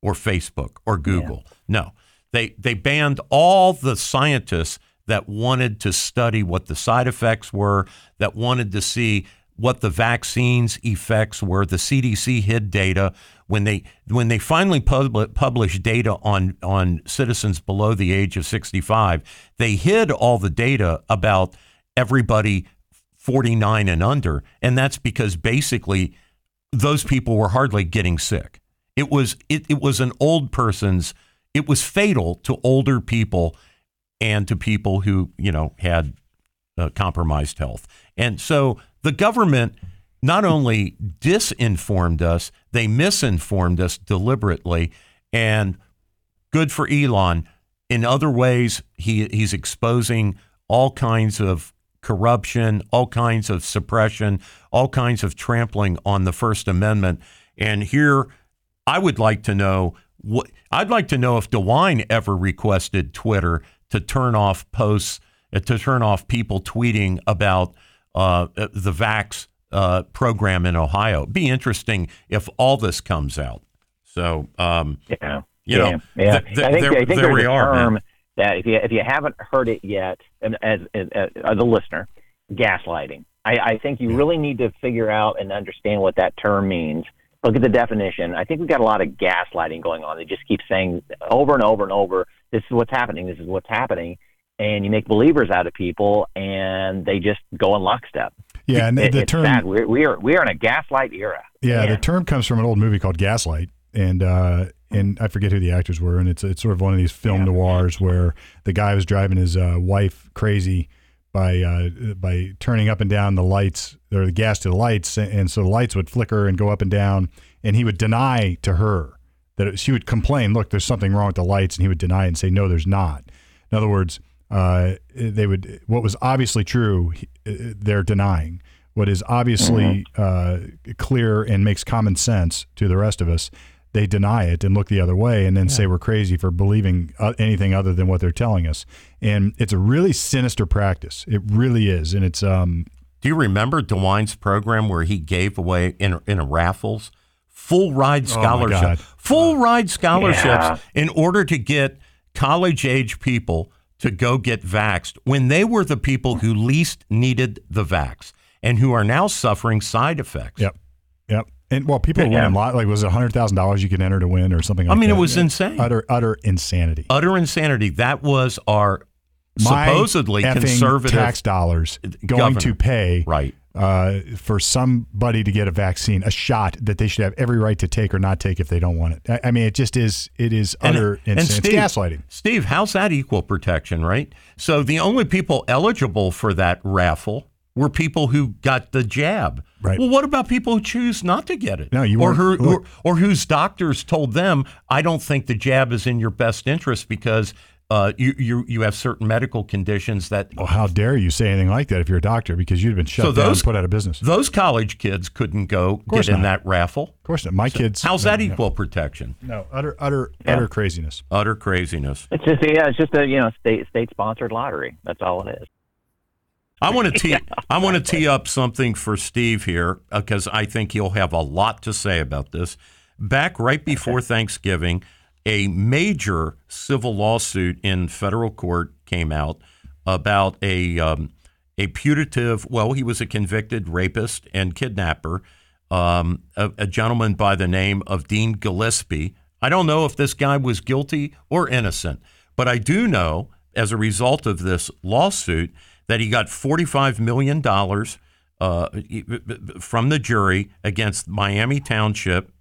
Or Facebook or Google. Yeah. No. They they banned all the scientists that wanted to study what the side effects were, that wanted to see what the vaccine's effects were. The CDC hid data when they when they finally pub- published data on on citizens below the age of 65. They hid all the data about everybody 49 and under, and that's because basically those people were hardly getting sick. It was it, it was an old person's. It was fatal to older people and to people who you know had uh, compromised health. And so the government not only disinformed us, they misinformed us deliberately. And good for Elon. In other ways, he, he's exposing all kinds of corruption, all kinds of suppression, all kinds of trampling on the First Amendment. And here, I would like to know what I'd like to know if DeWine ever requested Twitter to turn off posts, to turn off people tweeting about uh, the Vax uh, program in Ohio. Be interesting if all this comes out. So, um, yeah, you know, yeah. Th- th- I think, there, I think there's a are, term man. that if you if you haven't heard it yet, and as, as, as a listener, gaslighting. I, I think you really need to figure out and understand what that term means. Look at the definition. I think we've got a lot of gaslighting going on. They just keep saying over and over and over, "This is what's happening. This is what's happening." And you make believers out of people, and they just go in lockstep. Yeah, and it, the term sad. We're, we are we are in a gaslight era. Yeah, Man. the term comes from an old movie called Gaslight, and uh, and I forget who the actors were, and it's it's sort of one of these film yeah. noirs where the guy was driving his uh, wife crazy by uh, by turning up and down the lights or the gas to the lights, and so the lights would flicker and go up and down, and he would deny to her that it, she would complain, look, there's something wrong with the lights, and he would deny it and say, no, there's not. In other words uh, they would what was obviously true uh, they're denying what is obviously mm-hmm. uh, clear and makes common sense to the rest of us they deny it and look the other way and then yeah. say we're crazy for believing uh, anything other than what they're telling us and it's a really sinister practice it really is and it's um do you remember DeWine's program where he gave away in in a raffles full ride oh, scholarship oh full ride scholarships yeah. in order to get college age people to go get vaxxed when they were the people who least needed the vax and who are now suffering side effects. Yep. Yep. And well, people yeah. win a lot. Like, was it hundred thousand dollars you could enter to win or something? Like I mean, that? it was yeah. insane. Utter, utter insanity. Utter insanity. That was our My supposedly conservative tax dollars going governor. to pay right uh, for somebody to get a vaccine, a shot that they should have every right to take or not take if they don't want it. I, I mean, it just is. It is and, utter and insane. Steve, it's gaslighting. Steve, how's that equal protection, right? So the only people eligible for that raffle were people who got the jab. Right. Well, what about people who choose not to get it? No, you or, who, or, or whose doctors told them, "I don't think the jab is in your best interest because uh, you, you you have certain medical conditions that. Well, how dare you say anything like that if you're a doctor because you'd been shut so down those, and put out of business. Those college kids couldn't go get in that raffle. Of course not. My so kids. How's that equal protection? No, utter utter yeah. utter craziness. Utter craziness. It's just yeah, it's just a you know state state sponsored lottery. That's all it is. I want to tee. I want to tee up something for Steve here because I think he'll have a lot to say about this. Back right before Thanksgiving, a major civil lawsuit in federal court came out about a um, a putative. Well, he was a convicted rapist and kidnapper. Um, a, a gentleman by the name of Dean Gillispie. I don't know if this guy was guilty or innocent, but I do know as a result of this lawsuit that he got $45 million uh, from the jury against Miami Township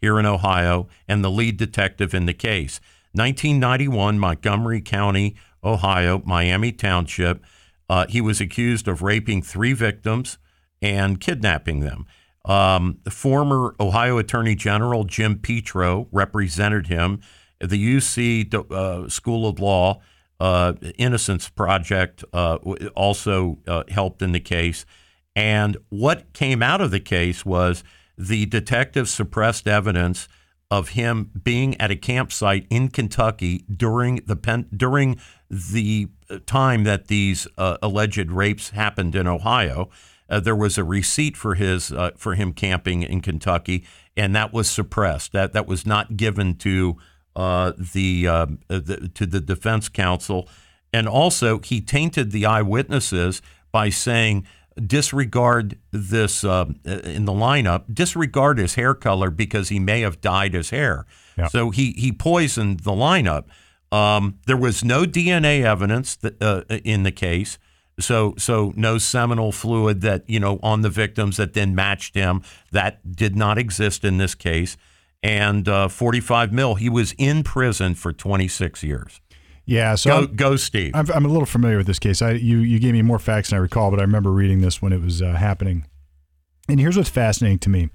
here in Ohio and the lead detective in the case. 1991, Montgomery County, Ohio, Miami Township. Uh, he was accused of raping three victims and kidnapping them. Um, the former Ohio Attorney General Jim Petro represented him. The UC uh, School of Law uh, Innocence Project uh, also uh, helped in the case. And what came out of the case was the detective suppressed evidence of him being at a campsite in Kentucky during the pen, during the time that these uh, alleged rapes happened in Ohio. Uh, there was a receipt for his uh, for him camping in Kentucky, and that was suppressed. That that was not given to uh, the, um, uh, the, to the defense counsel, and also he tainted the eyewitnesses by saying disregard this uh, in the lineup, disregard his hair color because he may have dyed his hair. Yep. So he he poisoned the lineup. Um, there was no DNA evidence that, uh, in the case. So, so no seminal fluid that you know on the victims that then matched him. That did not exist in this case and uh, 45 mil. He was in prison for 26 years. Yeah, so go, go Steve. I'm, I'm, a little familiar with this case. I, you you gave me more facts than I recall, but I remember reading this when it was uh, happening. And here's what's fascinating to me: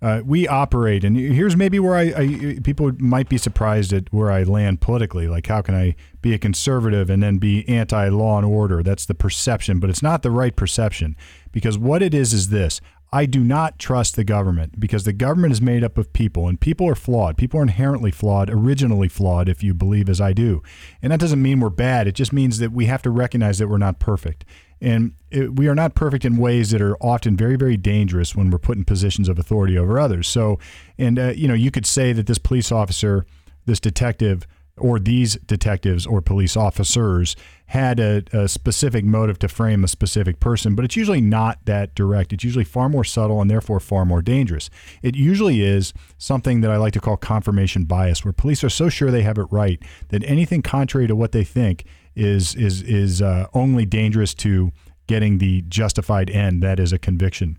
uh, we operate, and here's maybe where I, I, people might be surprised at where I land politically. Like, how can I be a conservative and then be anti-law and order? That's the perception, but it's not the right perception because what it is is this: I do not trust the government because the government is made up of people and people are flawed. People are inherently flawed, originally flawed, if you believe as I do. And that doesn't mean we're bad. It just means that we have to recognize that we're not perfect. And it, we are not perfect in ways that are often very, very dangerous when we're put in positions of authority over others. So, and, uh, you know, you could say that this police officer, this detective, or these detectives or police officers had a, a, specific motive to frame a specific person, but it's usually not that direct. It's usually far more subtle and therefore far more dangerous. It usually is something that I like to call confirmation bias, where police are so sure they have it right that anything contrary to what they think is is is uh, only dangerous to getting the justified end, that is a conviction.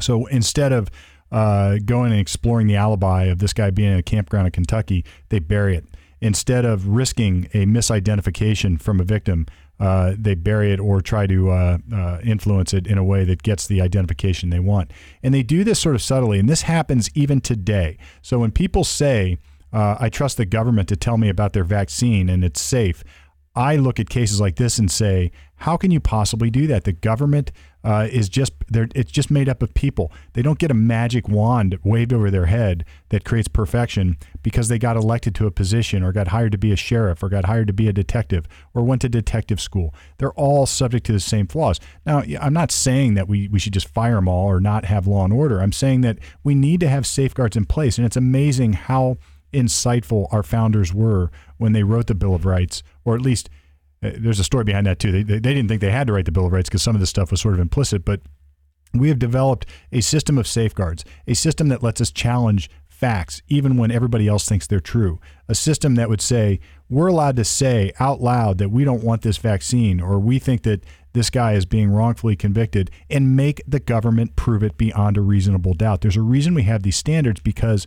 So instead of uh, going and exploring the alibi of this guy being in a campground in Kentucky, they bury it instead of risking a misidentification from a victim, uh, they bury it or try to uh, uh, influence it in a way that gets the identification they want. And they do this sort of subtly, and this happens even today. So when people say, uh, I trust the government to tell me about their vaccine and it's safe, I look at cases like this and say, how can you possibly do that? The government uh, is just it's just made up of people. They don't get a magic wand waved over their head that creates perfection because they got elected to a position or got hired to be a sheriff or got hired to be a detective or went to detective school. They're all subject to the same flaws. Now, I'm not saying that we, we should just fire them all or not have law and order. I'm saying that we need to have safeguards in place. And it's amazing how insightful our founders were when they wrote the Bill of Rights, or at least Uh, there's a story behind that too. They, they, they didn't think they had to write the Bill of Rights because some of this stuff was sort of implicit, but we have developed a system of safeguards, a system that lets us challenge facts even when everybody else thinks they're true. A system that would say, we're allowed to say out loud that we don't want this vaccine or we think that this guy is being wrongfully convicted and make the government prove it beyond a reasonable doubt. There's a reason we have these standards because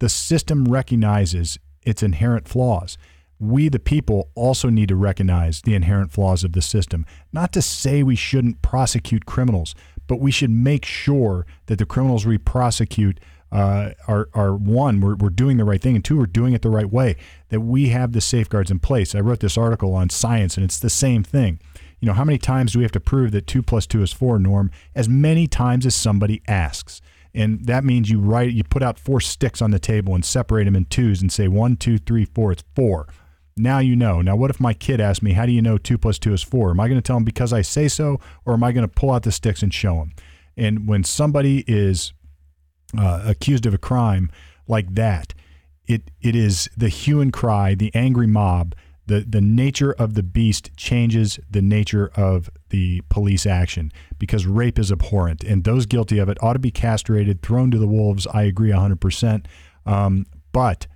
the system recognizes its inherent flaws. We, the people, also need to recognize the inherent flaws of the system. Not to say we shouldn't prosecute criminals, but we should make sure that the criminals we prosecute uh, are, are one, we're, we're doing the right thing, and two, we're doing it the right way, that we have the safeguards in place. I wrote this article on science, and it's the same thing. You know, how many times do we have to prove that two plus two is four, Norm? As many times as somebody asks and that means you write you put out four sticks on the table and separate them in twos and say one two three four it's four Now you know. Now, what if my kid asks me, How do you know two plus two is four? Am I going to tell him because I say so, or am I going to pull out the sticks and show him? And when somebody is uh, accused of a crime like that, it it is the hue and cry, the angry mob. The, the nature of the beast changes the nature of the police action because rape is abhorrent and those guilty of it ought to be castrated, thrown to the wolves. I agree 100%. Um, but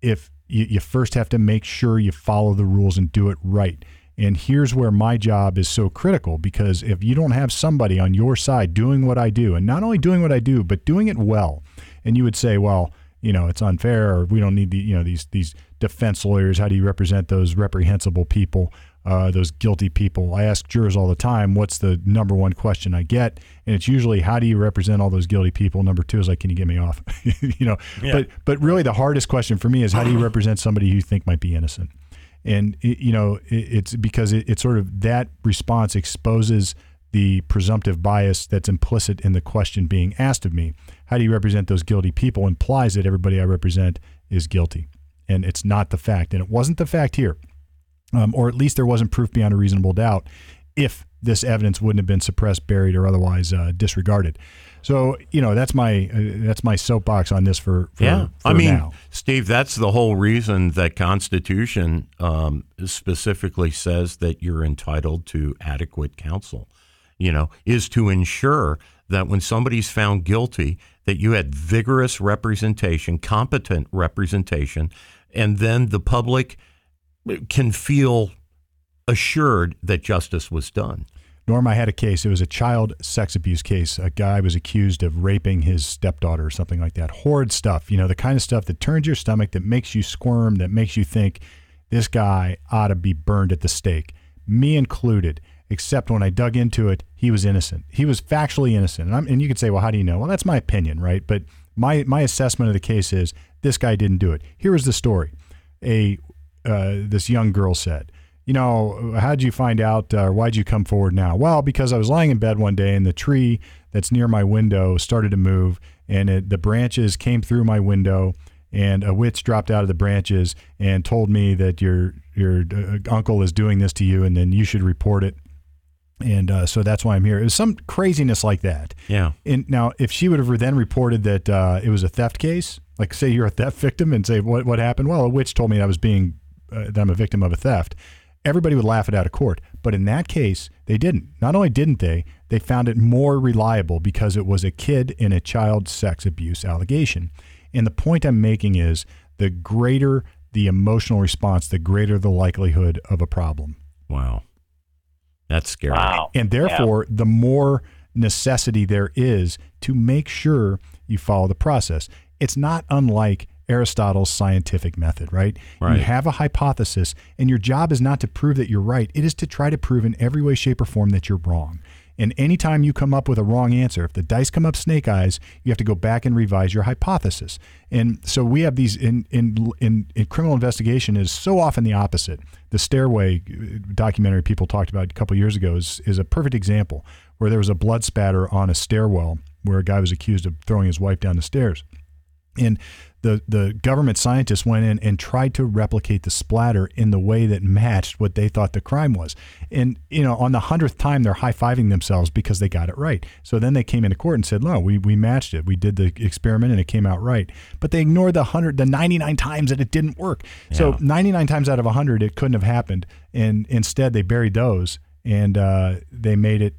if you, you first have to make sure you follow the rules and do it right. And here's where my job is so critical because if you don't have somebody on your side doing what I do, and not only doing what I do, but doing it well, and you would say, well, you know, it's unfair, or we don't need the, you know, these these defense lawyers. How do you represent those reprehensible people, uh, those guilty people? I ask jurors all the time, what's the number one question I get, and it's usually, how do you represent all those guilty people? Number two is like, can you get me off? you know, Yeah. but but really the hardest question for me is, how do you represent somebody who you think might be innocent? and it, you know it, it's because it, it's sort of that response exposes the presumptive bias that's implicit in the question being asked of me how do you represent those guilty people implies that everybody i represent is guilty and it's not the fact and it wasn't the fact here um, or at least there wasn't proof beyond a reasonable doubt if this evidence wouldn't have been suppressed buried or otherwise uh, disregarded so you know that's my uh, that's my soapbox on this for, for yeah, for I mean, now. Steve, that's the whole reason that Constitution um, specifically says that you're entitled to adequate counsel. You know, is to ensure that when somebody's found guilty, that you had vigorous representation, competent representation, and then the public can feel assured that justice was done. Norm, I had a case. It was a child sex abuse case. A guy was accused of raping his stepdaughter or something like that. Horrid stuff. You know, the kind of stuff that turns your stomach, that makes you squirm, that makes you think this guy ought to be burned at the stake, me included. Except when I dug into it, he was innocent. He was factually innocent. And, and you could say, well, how do you know? Well, that's my opinion, right? But my my assessment of the case is this guy didn't do it. Here is the story. A uh, this young girl said, you know, how'd you find out? Uh, why'd you come forward now? Well, because I was lying in bed one day and the tree that's near my window started to move and it, the branches came through my window and a witch dropped out of the branches and told me that your your uh, uncle is doing this to you and then you should report it. And uh, so that's why I'm here. It was some craziness like that. Yeah. And now, if she would have then reported that uh, it was a theft case, like say you're a theft victim and say what what happened? Well, a witch told me I was being uh, that I'm a victim of a theft. Everybody would laugh it out of court. But in that case, they didn't. Not only didn't they, they found it more reliable because it was a kid in a child sex abuse allegation. And the point I'm making is the greater the emotional response, the greater the likelihood of a problem. Wow. That's scary. Wow. And therefore, the more necessity there is to make sure you follow the process. It's not unlike Aristotle's scientific method, right? Right. You have a hypothesis, and your job is not to prove that you're right. It is to try to prove in every way, shape, or form that you're wrong. And anytime you come up with a wrong answer, if the dice come up snake eyes, you have to go back and revise your hypothesis. And so we have these in in in, in criminal investigation is so often the opposite. The stairway uh, documentary people talked about a couple years ago is is a perfect example where there was a blood spatter on a stairwell where a guy was accused of throwing his wife down the stairs. And the, the government scientists went in and tried to replicate the splatter in the way that matched what they thought the crime was. And, you know, on the hundredth time, they're high fiving themselves because they got it right. So then they came into court and said, no, we, we matched it. We did the experiment and it came out right. But they ignored the 100, the 99 times that it didn't work. So 99 times out of 100, it couldn't have happened. And instead, they buried those and uh, they made it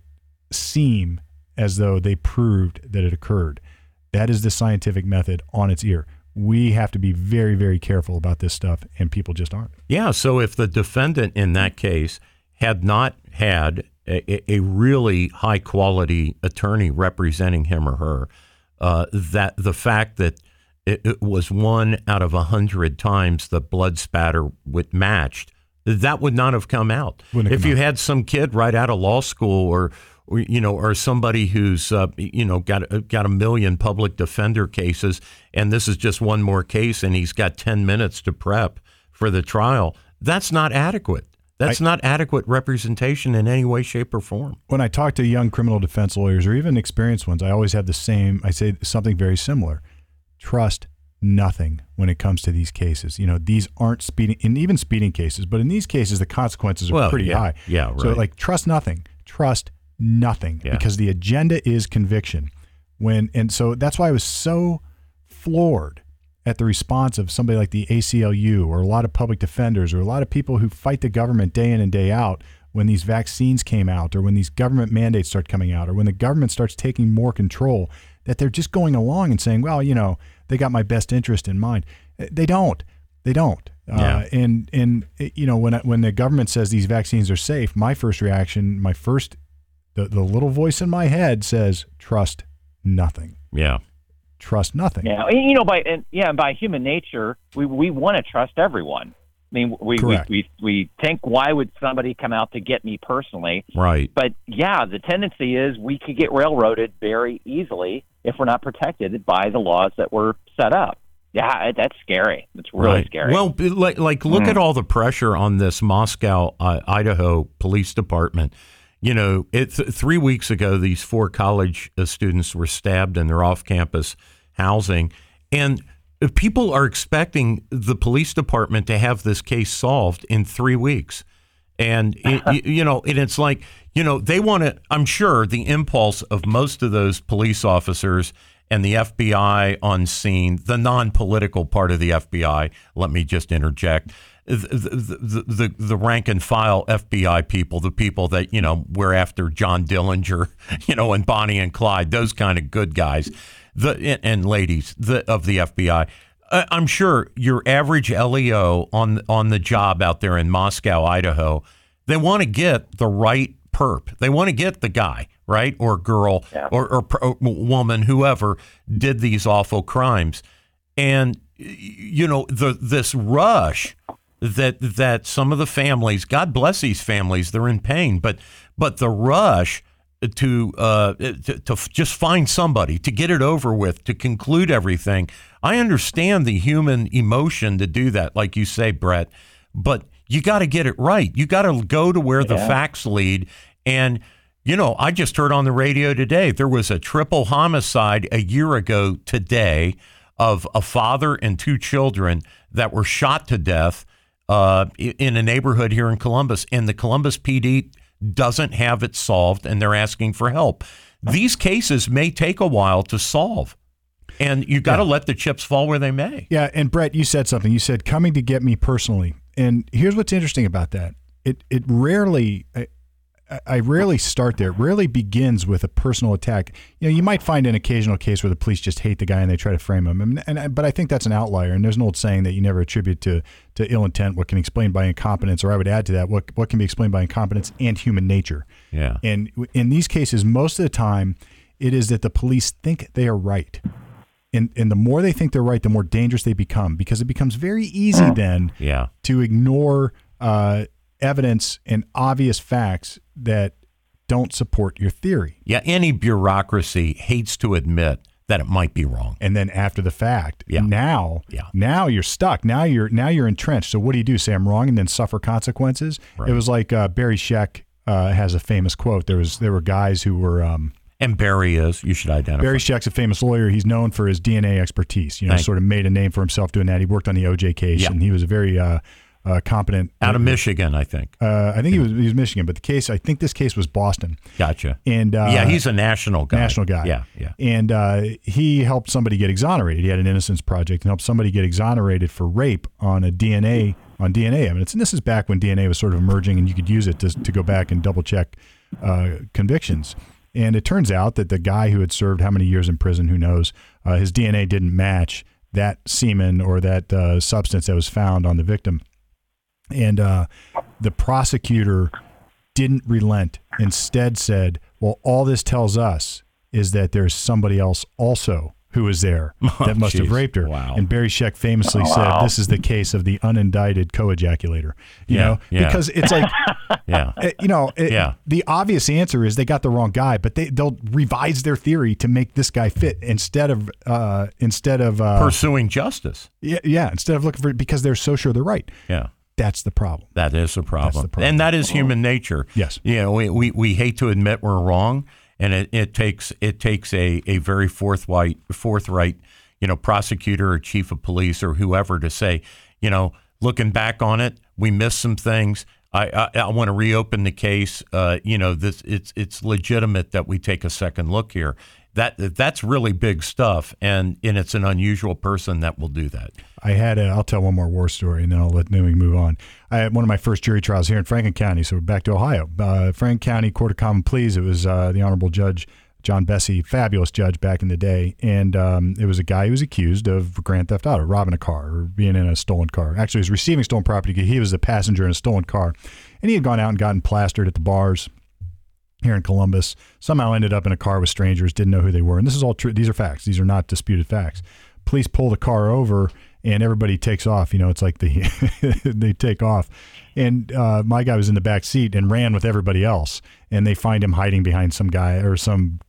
seem as though they proved that it occurred. That is the scientific method on its ear. We have to be very, very careful about this stuff, and people just aren't. Yeah. So if the defendant in that case had not had a, a really high quality attorney representing him or her, uh, that the fact that it, it was one out of a hundred times the blood spatter would matched, that would not have come out. Wouldn't if come you out. had some kid right out of law school or. Or, you know, or somebody who's uh, you know got uh, got a million public defender cases, and this is just one more case, and he's got ten minutes to prep for the trial. That's not adequate. That's not adequate representation in any way, shape, or form. When I talk to young criminal defense lawyers or even experienced ones, I always have the same, I say something very similar trust nothing when it comes to these cases. You know, these aren't speeding, and even speeding cases, but in these cases, the consequences are Well, pretty yeah. high. Yeah, right. So, like, trust nothing. Trust nothing Yeah. because the agenda is conviction. When and so that's why I was so floored at the response of somebody like the ACLU or a lot of public defenders or a lot of people who fight the government day in and day out when these vaccines came out or when these government mandates start coming out or when the government starts taking more control that they're just going along and saying, well, you know, they got my best interest in mind. Uh, They don't. They don't. Yeah. Uh, and and uh, you know when when the government says these vaccines are safe, my first reaction, my first, the, the little voice in my head says, trust nothing. Yeah. Trust nothing. Yeah, and, you know, by and yeah, by human nature, we we want to trust everyone. I mean, we, we we we think why would somebody come out to get me personally? Right. But yeah, the tendency is we could get railroaded very easily if we're not protected by the laws that were set up. Yeah, that's scary. It's really right. scary. Well, like, like look Mm. at all the pressure on this Moscow, uh, Idaho Police Department. You know, it, th- three weeks ago, these four college uh, students were stabbed in their off-campus housing, and people are expecting the police department to have this case solved in three weeks. And it, y- you know, and it's like you know they want to. I'm sure the impulse of most of those police officers and the FBI on scene, the non-political part of the FBI. Let me just interject. The, the, the, rank and file FBI people, the people that, you know, we're after John Dillinger, you know, and Bonnie and Clyde, those kind of good guys the and, and ladies the, of the FBI. Uh, I'm sure your average LEO on on the job out there in Moscow, Idaho, they want to get the right perp. They want to get the guy, right, or girl, Yeah. or, or, or woman, whoever did these awful crimes, and you know the this rush that that some of the families, God bless these families, they're in pain, but but the rush to uh, to, to just find somebody to get it over with to conclude everything. I understand the human emotion to do that, like you say, Brett, but you got to get it right. You got to go to where the facts lead. And you know, I just heard on the radio today there was a triple homicide a year ago today of a father and two children that were shot to death uh, in a neighborhood here in Columbus, and the Columbus PD doesn't have it solved, and they're asking for help. These cases may take a while to solve, and you got to Yeah. let the chips fall where they may. Yeah, and Brett, you said something. You said coming to get me personally, and here's what's interesting about that. It it rarely. I, rarely start there. It rarely begins with a personal attack. You know, you might find an occasional case where the police just hate the guy and they try to frame him. And, and but I think that's an outlier. And there's an old saying that you never attribute to to ill intent what can be explained by incompetence, or I would add to that what what can be explained by incompetence and human nature. Yeah. And in these cases, most of the time, it is that the police think they are right. And, and the more they think they're right, the more dangerous they become because it becomes very easy then Yeah. to ignore uh, evidence and obvious facts that don't support your theory. Yeah. Any bureaucracy hates to admit that it might be wrong. And then after the fact, Yeah. now, Yeah. now you're stuck. Now you're now you're entrenched. So what do you do? Say I'm wrong and then suffer consequences. Right. It was like uh, Barry Scheck uh, has a famous quote. There was there were guys who were. Um, And Barry is, you should identify. Barry Scheck's a famous lawyer. He's known for his DNA expertise. You know, Thank- sort of made a name for himself doing that. He worked on the OJ case, Yeah. and he was a very uh, uh, competent. out of Michigan, I think. Uh, I think he was he was Michigan, but the case I think this case was Boston, Gotcha. and uh, yeah, he's a national guy. national guy. Yeah, yeah. and uh, he helped somebody get exonerated. He had an innocence project and helped somebody get exonerated for rape on a DNA on DNA evidence. And this is back when DNA was sort of emerging, and you could use it to to go back and double check uh, convictions. And it turns out that the guy who had served how many years in prison, who knows, uh, his DNA didn't match that semen or that uh, substance that was found on the victim. And uh, the prosecutor didn't relent. Instead, said, "Well, all this tells us is that there's somebody else also who was there that must have raped her." Wow. And Barry Scheck famously said, "This is the case of the unindicted co-ejaculator." You Yeah, know, yeah. because it's like, Yeah. you know, it- Yeah. the obvious answer is they got the wrong guy, but they they'll revise their theory to make this guy fit instead of uh, instead of uh, Pursuing justice. yeah, yeah, instead of looking for because they're so sure they're right. Yeah. That's the problem. That is a problem. the problem. And that is human nature. Yes. You know, we, we, we hate to admit we're wrong and it, it takes it takes a, a very forthright forthright you know, prosecutor or chief of police or whoever to say, you know, looking back on it, we missed some things. I, I, I want to reopen the case. Uh, you know, this it's it's legitimate that we take a second look here. That that's really big stuff, and and it's an unusual person that will do that. I had. A, I'll tell one more war story, and then I'll let then move on. I had one of my first jury trials here in Franklin County. So we're back to Ohio, uh, County Court of Common Pleas. It was uh, the Honorable Judge John Bessey, fabulous judge back in the day, and um, it was a guy who was accused of grand theft auto, robbing a car or being in a stolen car. Actually, he was receiving stolen property. He was the passenger in a stolen car, and he had gone out and gotten plastered at the bars here in Columbus. Somehow ended up in a car with strangers, didn't know who they were. And this is all true. These are facts. These are not disputed facts. Police pull the car over and everybody takes off. You know, it's like the they take off. And uh, my guy was in the back seat and ran with everybody else. And they find him hiding behind some guy or some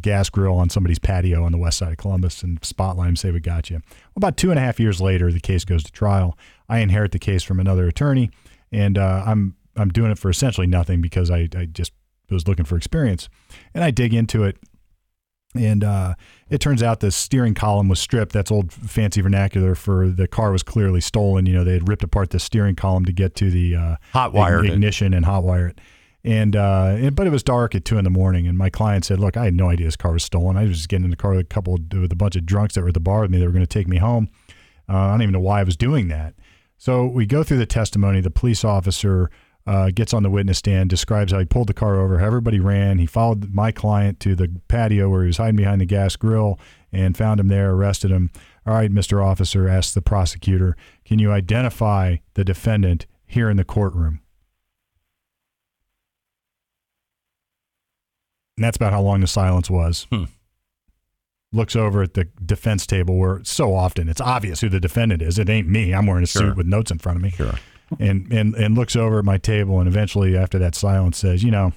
gas grill on somebody's patio on the west side of Columbus and spotlight him, say we got you. About two and a half years later, the case goes to trial. I inherit the case from another attorney, and uh, I'm I'm doing it for essentially nothing because I, I just was looking for experience. And I dig into it, and uh, it turns out the steering column was stripped. That's old fancy vernacular for the car was clearly stolen. You know, they had ripped apart the steering column to get to the uh, hot wire ignition and hot wire it. And, uh, and, but it was dark at two in the morning, and my client said, "Look, I had no idea this car was stolen. I was just getting in the car with a couple with a bunch of drunks that were at the bar with me. They were going to take me home. Uh, I don't even know why I was doing that." So we go through the testimony. The police officer uh, gets on the witness stand, describes how he pulled the car over, how everybody ran. He followed my client to the patio where he was hiding behind the gas grill and found him there, arrested him. All right, Mr. Officer, asked the prosecutor, can you identify the defendant here in the courtroom? And that's about how long the silence was. Hmm. Looks over at the defense table where so often it's obvious who the defendant is. It ain't me. I'm wearing a Sure. suit with notes in front of me Sure. And and and looks over at my table and eventually after that silence says, you know,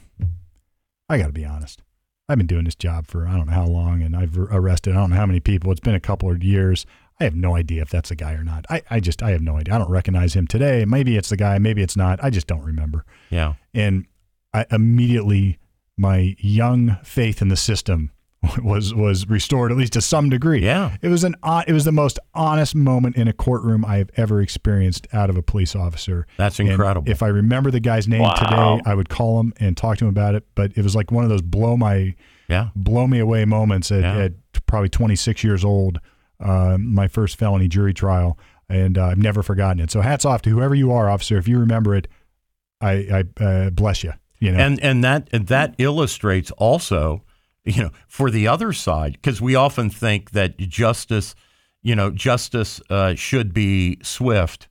I got to be honest. I've been doing this job for I don't know how long, and I've arrested I don't know how many people. It's been a couple of years. I have no idea if that's the guy or not. I, I just I have no idea. I don't recognize him today. Maybe it's the guy. Maybe it's not. I just don't remember. Yeah. And I immediately my young faith in the system was was restored at least to some degree. Yeah. It was an it was the most honest moment in a courtroom I have ever experienced out of a police officer. That's And incredible. if I remember the guy's name Wow. today, I would call him and talk to him about it. But it was like one of those blow my yeah. blow me away moments at, Yeah. at probably 26 years old, uh, my first felony jury trial, and uh, I've never forgotten it. So hats off to whoever you are, officer. If you remember it, I, I uh, bless you. You know, And and that and that illustrates also, you know, for the other side, because we often think that justice, you know, justice uh, should be swift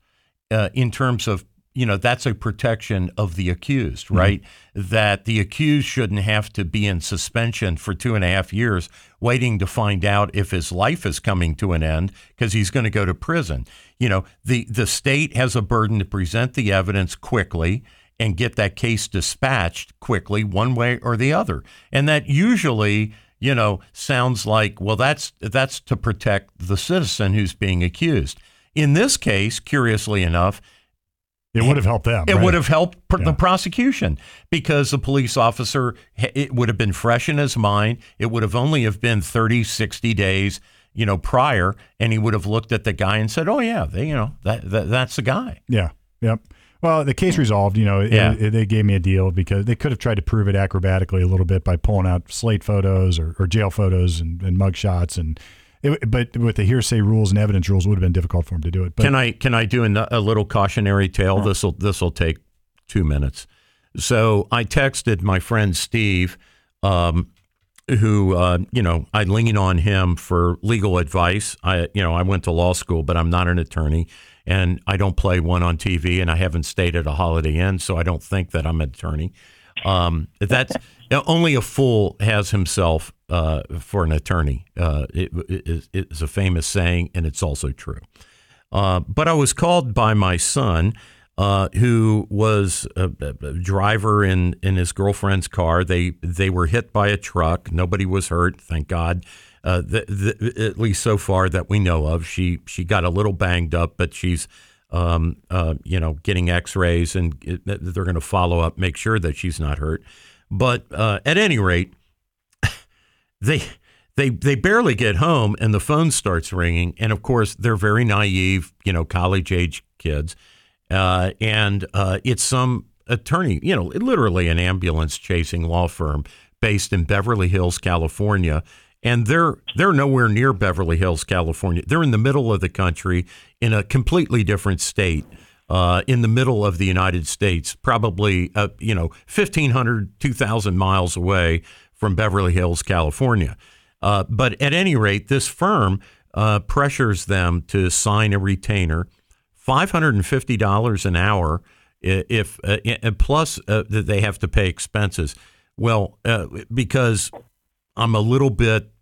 uh, in terms of you know that's a protection of the accused, right? That the accused shouldn't have to be in suspension for two and a half years waiting to find out if his life is coming to an end because he's going to go to prison. You know, the the state has a burden to present the evidence quickly and get that case dispatched quickly, one way or the other. And that usually, you know, sounds like, well, that's that's to protect the citizen who's being accused. In this case, curiously enough, it would have helped them. it right? would have helped pr- Yeah. the prosecution because the police officer it would have been fresh in his mind it would have only have been 30 60 days you know prior and he would have looked at the guy and said oh yeah they, you know that, that that's the guy Yeah. Yep. Well, the case resolved. You know, Yeah. it- they gave me a deal because they could have tried to prove it acrobatically a little bit by pulling out slate photos or, or jail photos and, and mug shots, and it, but with the hearsay rules and evidence rules, it would have been difficult for them to do it. But can I can I do a, a little cautionary tale? This will this will take two minutes. So I texted my friend Steve, um, who uh, you know I lean on him for legal advice. I you know I went to law school, but I'm not an attorney, and I don't play one on TV, and I haven't stayed at a Holiday Inn, so I don't think that I'm an attorney. Um, that's only a fool has himself uh, for an attorney. Uh, it, it, it's a famous saying, and it's also true. Uh, but I was called by my son, uh, who was a, a driver in, in his girlfriend's car. They they were hit by a truck. Nobody was hurt, thank God. Uh, the, the, at least so far that we know of. She she got a little banged up, but she's um, uh, you know getting X-rays, and it, they're going to follow up, make sure that she's not hurt. But uh, at any rate, they they they barely get home and the phone starts ringing and of course they're very naive you know college age kids uh, and uh, it's some attorney you know literally an ambulance chasing law firm based in Beverly Hills California and they're they're nowhere near Beverly Hills California they're in the middle of the country in a completely different state uh, in the middle of the United States, probably uh, you know 1,500, 2,000 miles away from Beverly Hills, California. Uh, but at any rate, this firm uh, pressures them to sign a retainer, five hundred and fifty dollars an hour, if uh, plus uh, that they have to pay expenses. Well, because I'm a little bit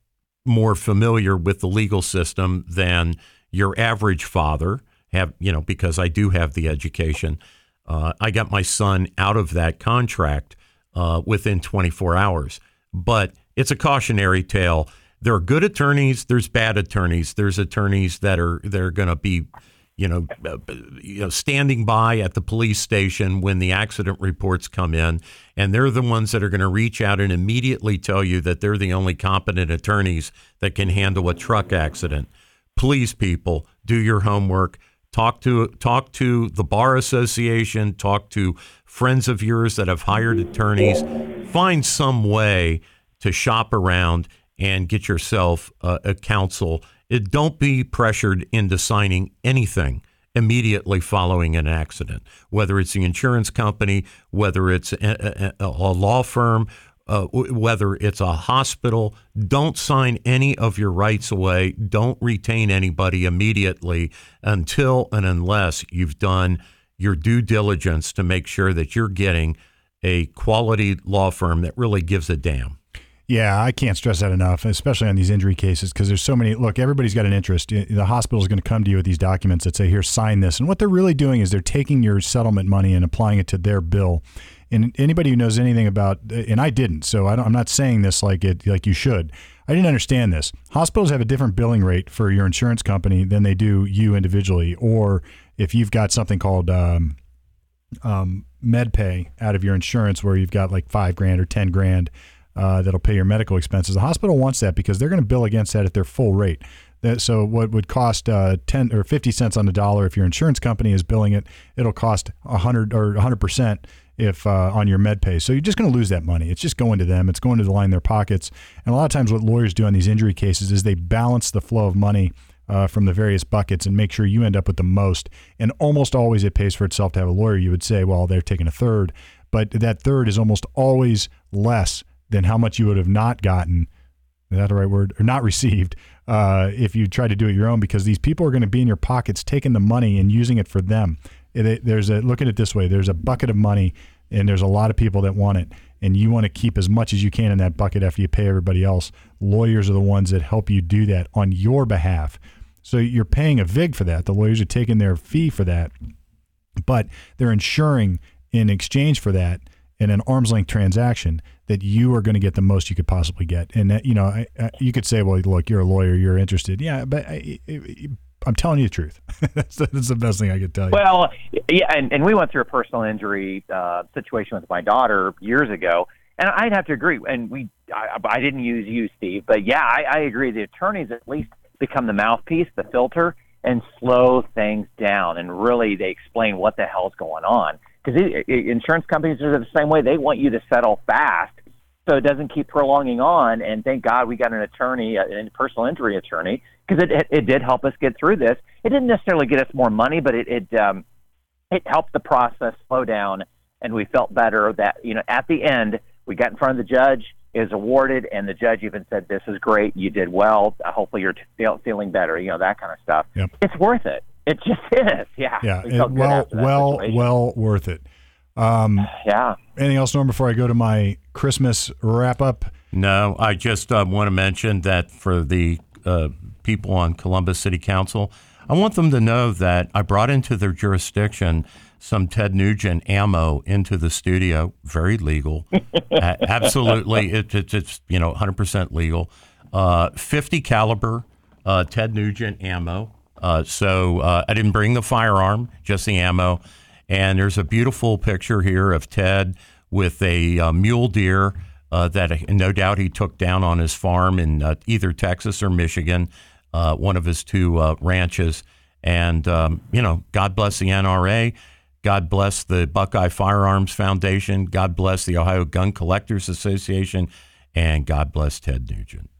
more familiar with the legal system than your average father have you know because I do have the education. Uh, I got my son out of that contract uh, within 24 hours, but it's a cautionary tale. There are good attorneys. There's bad attorneys. There's attorneys that are they're going to be, you know, uh, you know, standing by at the police station when the accident reports come in, and they're the ones that are going to reach out and immediately tell you that they're the only competent attorneys that can handle a truck accident. Please, people, do your homework Talk to talk to the bar association. Talk to friends of yours that have hired attorneys. Find some way to shop around and get yourself a, a counsel. It, don't be pressured into signing anything immediately following an accident, whether it's the insurance company, whether it's a, a, a law firm, uh, whether it's a hospital, don't sign any of your rights away. Don't retain anybody immediately until and unless you've done your due diligence to make sure that you're getting a quality law firm that really gives a damn. Yeah, I can't stress that enough, especially on these injury cases, because there's so many. Look, everybody's got an interest. The hospital is going to come to you with these documents that say, "Here, sign this," and what they're really doing is they're taking your settlement money and applying it to their bill and anybody who knows anything about, and I didn't, so I am not saying this like it like you should. I didn't understand this. Hospitals have a different billing rate for your insurance company than they do you individually, or if you've got something called um, um, MedPay out of your insurance, where you've got like five grand or ten grand uh, that'll pay your medical expenses. The hospital wants that because they're going to bill against that at their full rate. So what would cost uh, 10 or 50 cents on the dollar if your insurance company is billing it, it'll cost 100 or 100% if uh, on your med pay. So you're just going to lose that money. It's just going to them. It's going to line their pockets. And a lot of times, what lawyers do on these injury cases is they balance the flow of money uh, from the various buckets and make sure you end up with the most. And almost always, it pays for itself to have a lawyer. You would say, well, they're taking a third, but that third is almost always less than how much you would have not gotten. Is that the right word? Or not received uh, if you try to do it your own, because these people are going to be in your pockets taking the money and using it for them it, there's a look at it this way: there's a bucket of money, and there's a lot of people that want it, and you want to keep as much as you can in that bucket after you pay everybody else. Lawyers are the ones that help you do that on your behalf. So you're paying a vig for that. The lawyers are taking their fee for that, but they're ensuring in exchange for that in an arm's length transaction that you are going to get the most you could possibly get. And that, you know, I, I, you could say, well, look, you're a lawyer, you're interested. Yeah, but I, I'm telling you the truth. that's, that's, the best thing I could tell you. Well, yeah, and, and we went through a personal injury uh, situation with my daughter years ago, and I'd have to agree. And we, I, I didn't use you, Steve, but yeah, I, I agree. The attorneys at least become the mouthpiece, the filter, and slow things down. And really, they explain what the hell's going on. Because insurance companies are the same way. They want you to settle fast so it doesn't keep prolonging on. And thank God we got an attorney, a personal injury attorney, because it, it, it did help us get through this. It didn't necessarily get us more money, but it it um, it helped the process slow down, and we felt better that you know at the end we got in front of the judge, is awarded, and the judge even said, "This is great, you did well. Hopefully you're t- feeling better." You know that kind of stuff. Yep. It's worth it. It just is. Yeah. Yeah. We well, well, situation. well worth it. Um, yeah. Anything else, Norm, before I go to my Christmas wrap up? No, I just uh, want to mention that for the uh, people on Columbus City Council, I want them to know that I brought into their jurisdiction some Ted Nugent ammo into the studio, very legal. uh, absolutely, it, it, it's you know 100% legal. Uh, 50 caliber uh, Ted Nugent ammo. Uh, so I didn't bring the firearm, just the ammo. And there's a beautiful picture here of Ted with a uh, mule deer uh, that no doubt he took down on his farm in uh, either Texas or Michigan, uh, one of his two uh, ranches. And, um, you know, God bless the NRA. God bless the Buckeye Firearms Foundation. God bless the Ohio Gun Collectors Association. And God bless Ted Nugent.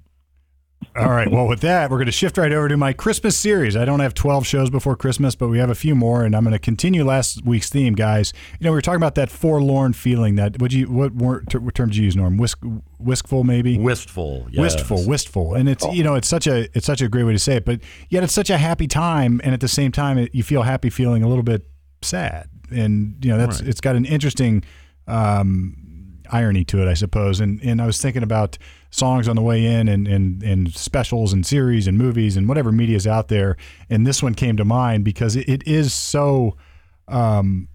All right. Well, with that, we're going to shift right over to my Christmas series. I don't have 12 shows before Christmas, but we have a few more, and I'm going to continue last week's theme, guys. You know, we were talking about that forlorn feeling that, would you, what, what terms you use, Norm? Whisk, whiskful, maybe? Wistful. Yes. Wistful, wistful. And it's, you know, it's such a, it's such a great way to say it, but yet it's such a happy time. And at the same time, it, you feel happy feeling a little bit sad. And, you know, that's, right. it's got an interesting, um, irony to it, I suppose. And and I was thinking about songs on the way in and, and, and specials and series and movies and whatever media is out there. And this one came to mind because it, it is so um,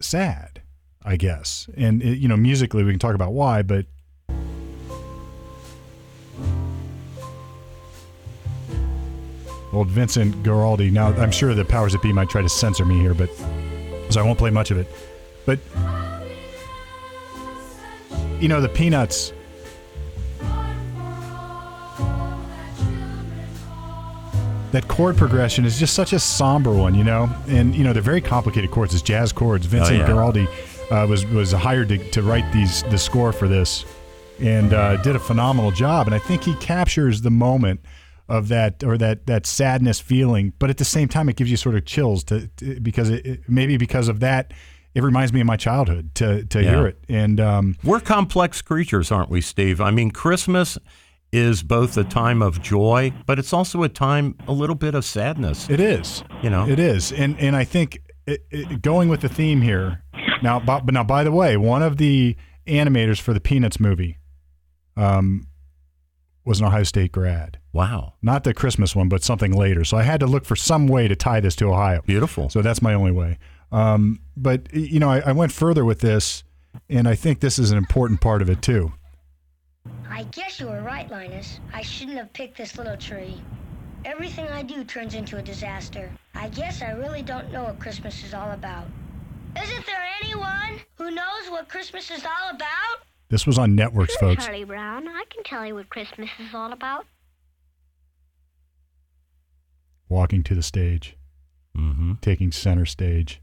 sad, I guess. And, it, you know, musically, we can talk about why, but. Old Vincent Guaraldi. Now, I'm sure the powers that be might try to censor me here, but so I won't play much of it. But you know, the Peanuts. That chord progression is just such a somber one, you know, and you know they're very complicated chords. It's jazz chords. Vincent oh, yeah. Guaraldi uh, was was hired to, to write these the score for this, and uh, did a phenomenal job. And I think he captures the moment of that or that that sadness feeling, but at the same time, it gives you sort of chills to, to because it, it, maybe because of that it reminds me of my childhood to to yeah. hear it. And um, we're complex creatures, aren't we, Steve? I mean, Christmas is both a time of joy, but it's also a time a little bit of sadness. It is, you know, it is, and and I think it, it, going with the theme here now. But, but now, by the way, one of the animators for the Peanuts movie, um, was an Ohio State grad. Wow. Not the Christmas one, but something later. So I had to look for some way to tie this to Ohio. Beautiful. So that's my only way. Um, but you know, I, I went further with this, and I think this is an important part of it too. I guess you were right, Linus. I shouldn't have picked this little tree. Everything I do turns into a disaster. I guess I really don't know what Christmas is all about. Isn't there anyone who knows what Christmas is all about? This was on networks, sure, folks. Charlie Brown, I can tell you what Christmas is all about. Walking to the stage, mm-hmm. taking center stage.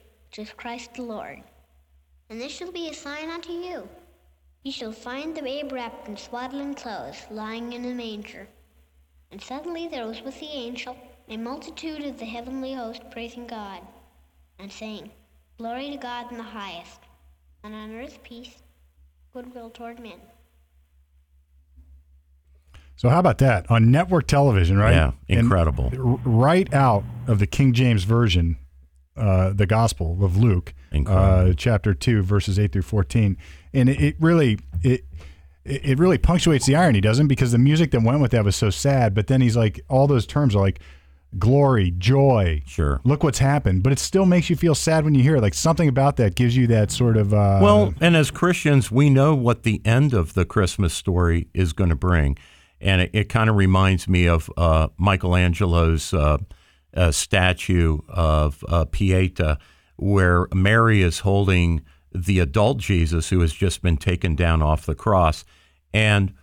which is Christ the Lord. And this shall be a sign unto you. Ye shall find the babe wrapped in swaddling clothes, lying in a manger. And suddenly there was with the angel a multitude of the heavenly host praising God, and saying, Glory to God in the highest, and on earth peace, goodwill toward men. So how about that on network television, right? Yeah, incredible. And right out of the King James version, uh, the Gospel of Luke, uh, chapter two, verses eight through fourteen, and it, it, really it it really punctuates the irony, doesn't? Because the music that went with that was so sad, but then he's like, all those terms are like glory, joy. Sure. Look what's happened, but it still makes you feel sad when you hear it. Like something about that gives you that sort of. Uh, well, and as Christians, we know what the end of the Christmas story is going to bring, and it, it kind of reminds me of uh, Michelangelo's uh, a statue of uh, Pieta where Mary is holding the adult Jesus who has just been taken down off the cross. And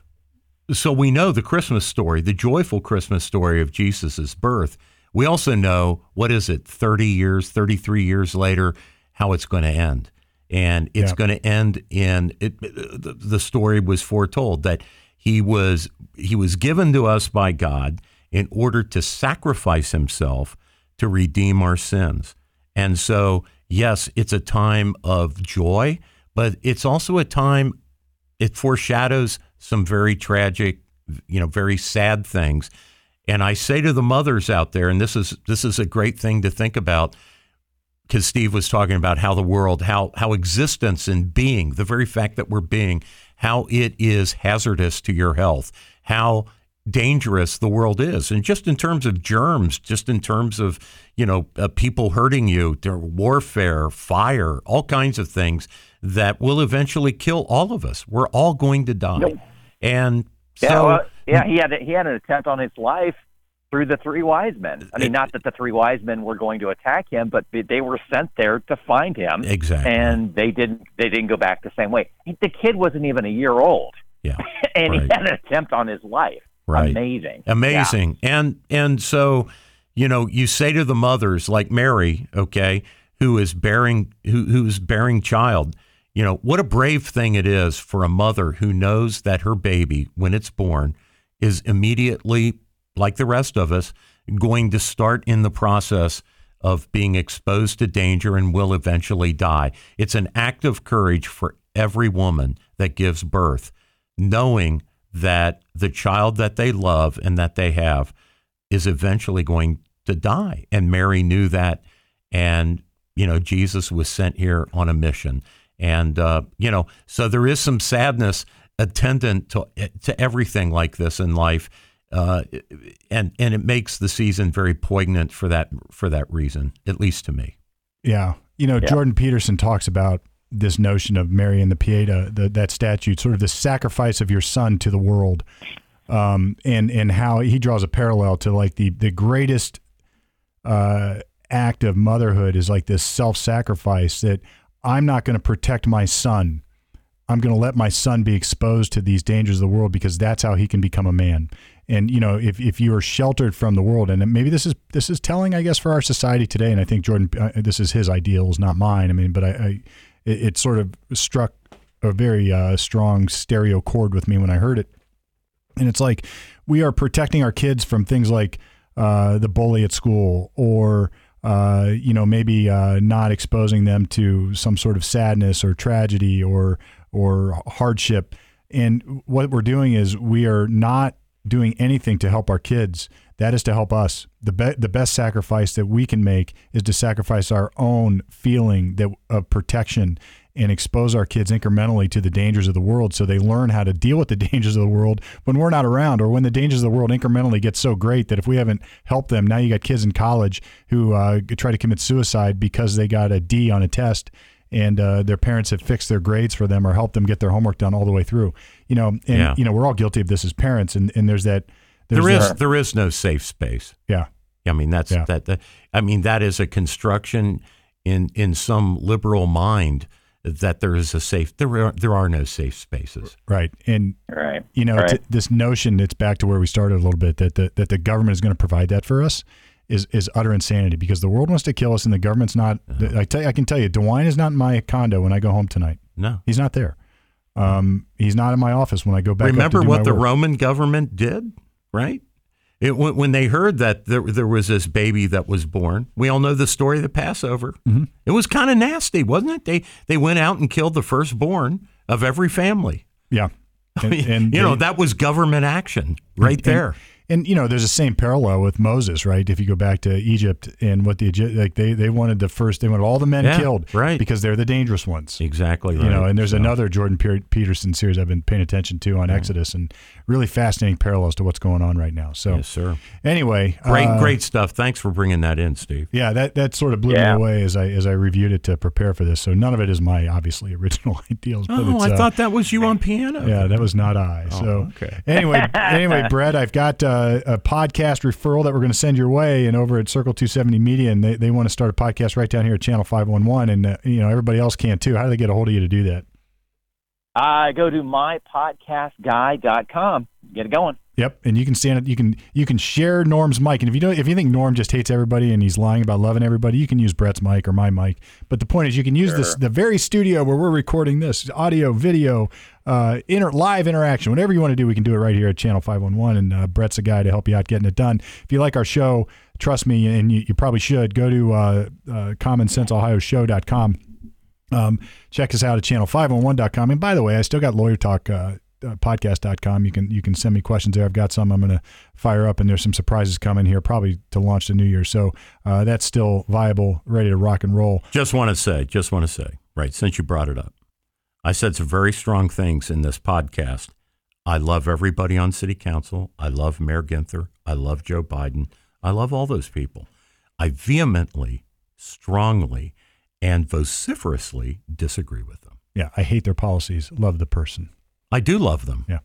so we know the Christmas story, the joyful Christmas story of Jesus' birth. We also know, what is it, 30 years, 33 years later, how it's going to end. And it's yeah. going to end in it, the story was foretold that he was he was given to us by God in order to sacrifice himself to redeem our sins. And so, yes, it's a time of joy, but it's also a time, it foreshadows some very tragic, you know, very sad things. And I say to the mothers out there, and this is this is a great thing to think about. because Steve was talking about how the world, how how existence and being, the very fact that we're being, how it is hazardous to your health, how dangerous the world is, and just in terms of germs, just in terms of you know uh, people hurting you, there warfare, fire, all kinds of things that will eventually kill all of us. We're all going to die, Yep. and so Yeah, well, yeah, he had he had an attempt on his life through the three wise men. I mean, not that the three wise men were going to attack him, but they were sent there to find him, exactly, and they didn't they didn't go back the same way. The kid wasn't even a year old, yeah. and he had an attempt on his life. Right. Amazing, amazing. And and so you know you say to the mothers like mary okay who is bearing who who's bearing child you know what a brave thing it is for a mother who knows that her baby when it's born is immediately like the rest of us going to start in the process of being exposed to danger and will eventually die. It's an act of courage for every woman that gives birth knowing that the child that they love and that they have is eventually going to die. And Mary knew that. And, you know, Jesus was sent here on a mission. And, uh, you know, so there is some sadness attendant to, to everything like this in life. Uh, and, and it makes the season very poignant for that, for that reason, at least to me. Yeah. You know, Yeah. Jordan Peterson talks about this notion of Mary and the Pieta, the, that statute, sort of the sacrifice of your son to the world, um, and and how he draws a parallel to like the the greatest uh, act of motherhood is like this self sacrifice that I'm not going to protect my son. I'm going to let my son be exposed to these dangers of the world because that's how he can become a man. And you know, if, if you are sheltered from the world, and maybe this is this is telling, I guess, for our society today. And I think Jordan, uh, this is his ideals, not mine. I mean, but I, I it, it sort of struck a very uh, strong stereo chord with me when I heard it. And it's like we are protecting our kids from things like uh, the bully at school, or uh, you know, maybe uh, not exposing them to some sort of sadness or tragedy or or hardship. And what we're doing is we are not doing anything to help our kids. That is to help us. The be- the best sacrifice that we can make is to sacrifice our own feeling that of protection and expose our kids incrementally to the dangers of the world so they learn how to deal with the dangers of the world when we're not around or when the dangers of the world incrementally get so great that if we haven't helped them now you got kids in college who uh, try to commit suicide because they got a d on a test and uh, their parents have fixed their grades for them or helped them get their homework done all the way through you know and Yeah. you know we're all guilty of this as parents and, and there's that there's There is that- there is no safe space. yeah I mean that's Yeah. that, that. I mean that is a construction in in some liberal mind that there is a safe. There are there are no safe spaces. right and right? you know Right. t- this notion it's back to where we started a little bit that the, that the government is going to provide that for us is is utter insanity because the world wants to kill us and the government's not I tell you, I can tell you DeWine is not in my condo when I go home tonight No. he's not there um, he's not in my office when I go back up to Remember do what my the work. Roman government did, right? It, when, they heard that there, there was this baby that was born, we all know the story of the Passover. Mm-hmm. It was kind of nasty, wasn't it? They they went out and killed the firstborn of every family. yeah and, and you know that was government action right and- there. And you know, there's the same parallel with Moses, right? If you go back to Egypt and what the Egypt, like they they wanted the first, they wanted all the men Yeah, killed, right. Because they're the dangerous ones. exactly right. You know, and there's So, another Jordan Peterson series I've been paying attention to on Exodus, and really fascinating parallels to what's going on right now. So, Yes, sir. anyway, Great, uh, great stuff. Thanks for bringing that in, Steve. Yeah, that that sort of blew Yeah. me away as I as I reviewed it to prepare for this. So none of it is my obviously original ideals. But Oh, it's, I uh, thought that was you on piano. Yeah, that was not I. Oh, so okay. anyway, anyway, Brett, I've got uh, a podcast referral that we're going to send your way, and over at Circle Two Seventy Media, and they, they want to start a podcast right down here at Channel Five One One, and uh, you know everybody else can too. How do they get a hold of you to do that? Uh, go to mypodcastguy.com. Get it going. Yep, and you can stand it. You can you can share Norm's mic, and if you don't, if you think Norm just hates everybody and he's lying about loving everybody, you can use Brett's mic or my mic. But the point is, you can use this the very studio where we're recording this audio, video, uh, inter, live interaction, whatever you want to do, we can do it right here at Channel Five One One. And uh, Brett's a guy to help you out getting it done. If you like our show, trust me, and you, you probably should go to uh, uh, CommonSenseOhioShow.com. Um, check us out at channel501.com. And by the way, I still got Lawyer Talk uh, uh, podcast.com. You can you can send me questions there. I've got some I'm going to fire up, and there's some surprises coming here, probably to launch the new year. So uh, that's still viable, ready to rock and roll. Just want to say, just want to say, right, since you brought it up, I said some very strong things in this podcast. I love everybody on city council. I love Mayor Ginther. I love Joe Biden. I love all those people. I vehemently, strongly, and vociferously disagree with them. Yeah, I hate their policies. Love the person. I do love them. Yeah.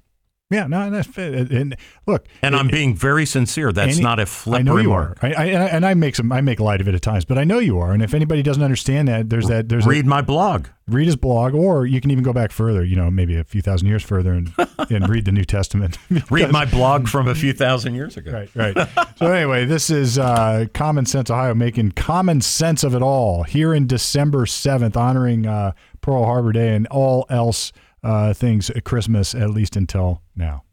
Yeah, no, that's and, and look, And I'm being very sincere. That's Any- not a flip I know you are. I, I, and I make some. I make light of it at times, but I know you are. And if anybody doesn't understand that, there's that. There's Read my blog. read his blog, or you can even go back further. You know, maybe a few thousand years further, and and read the New Testament. Read my blog from a few thousand years ago. Right, right. so anyway, this is uh, Common Sense Ohio making common sense of it all here in December seventh, honoring uh, Pearl Harbor Day and all else uh, things at Christmas, at least until now.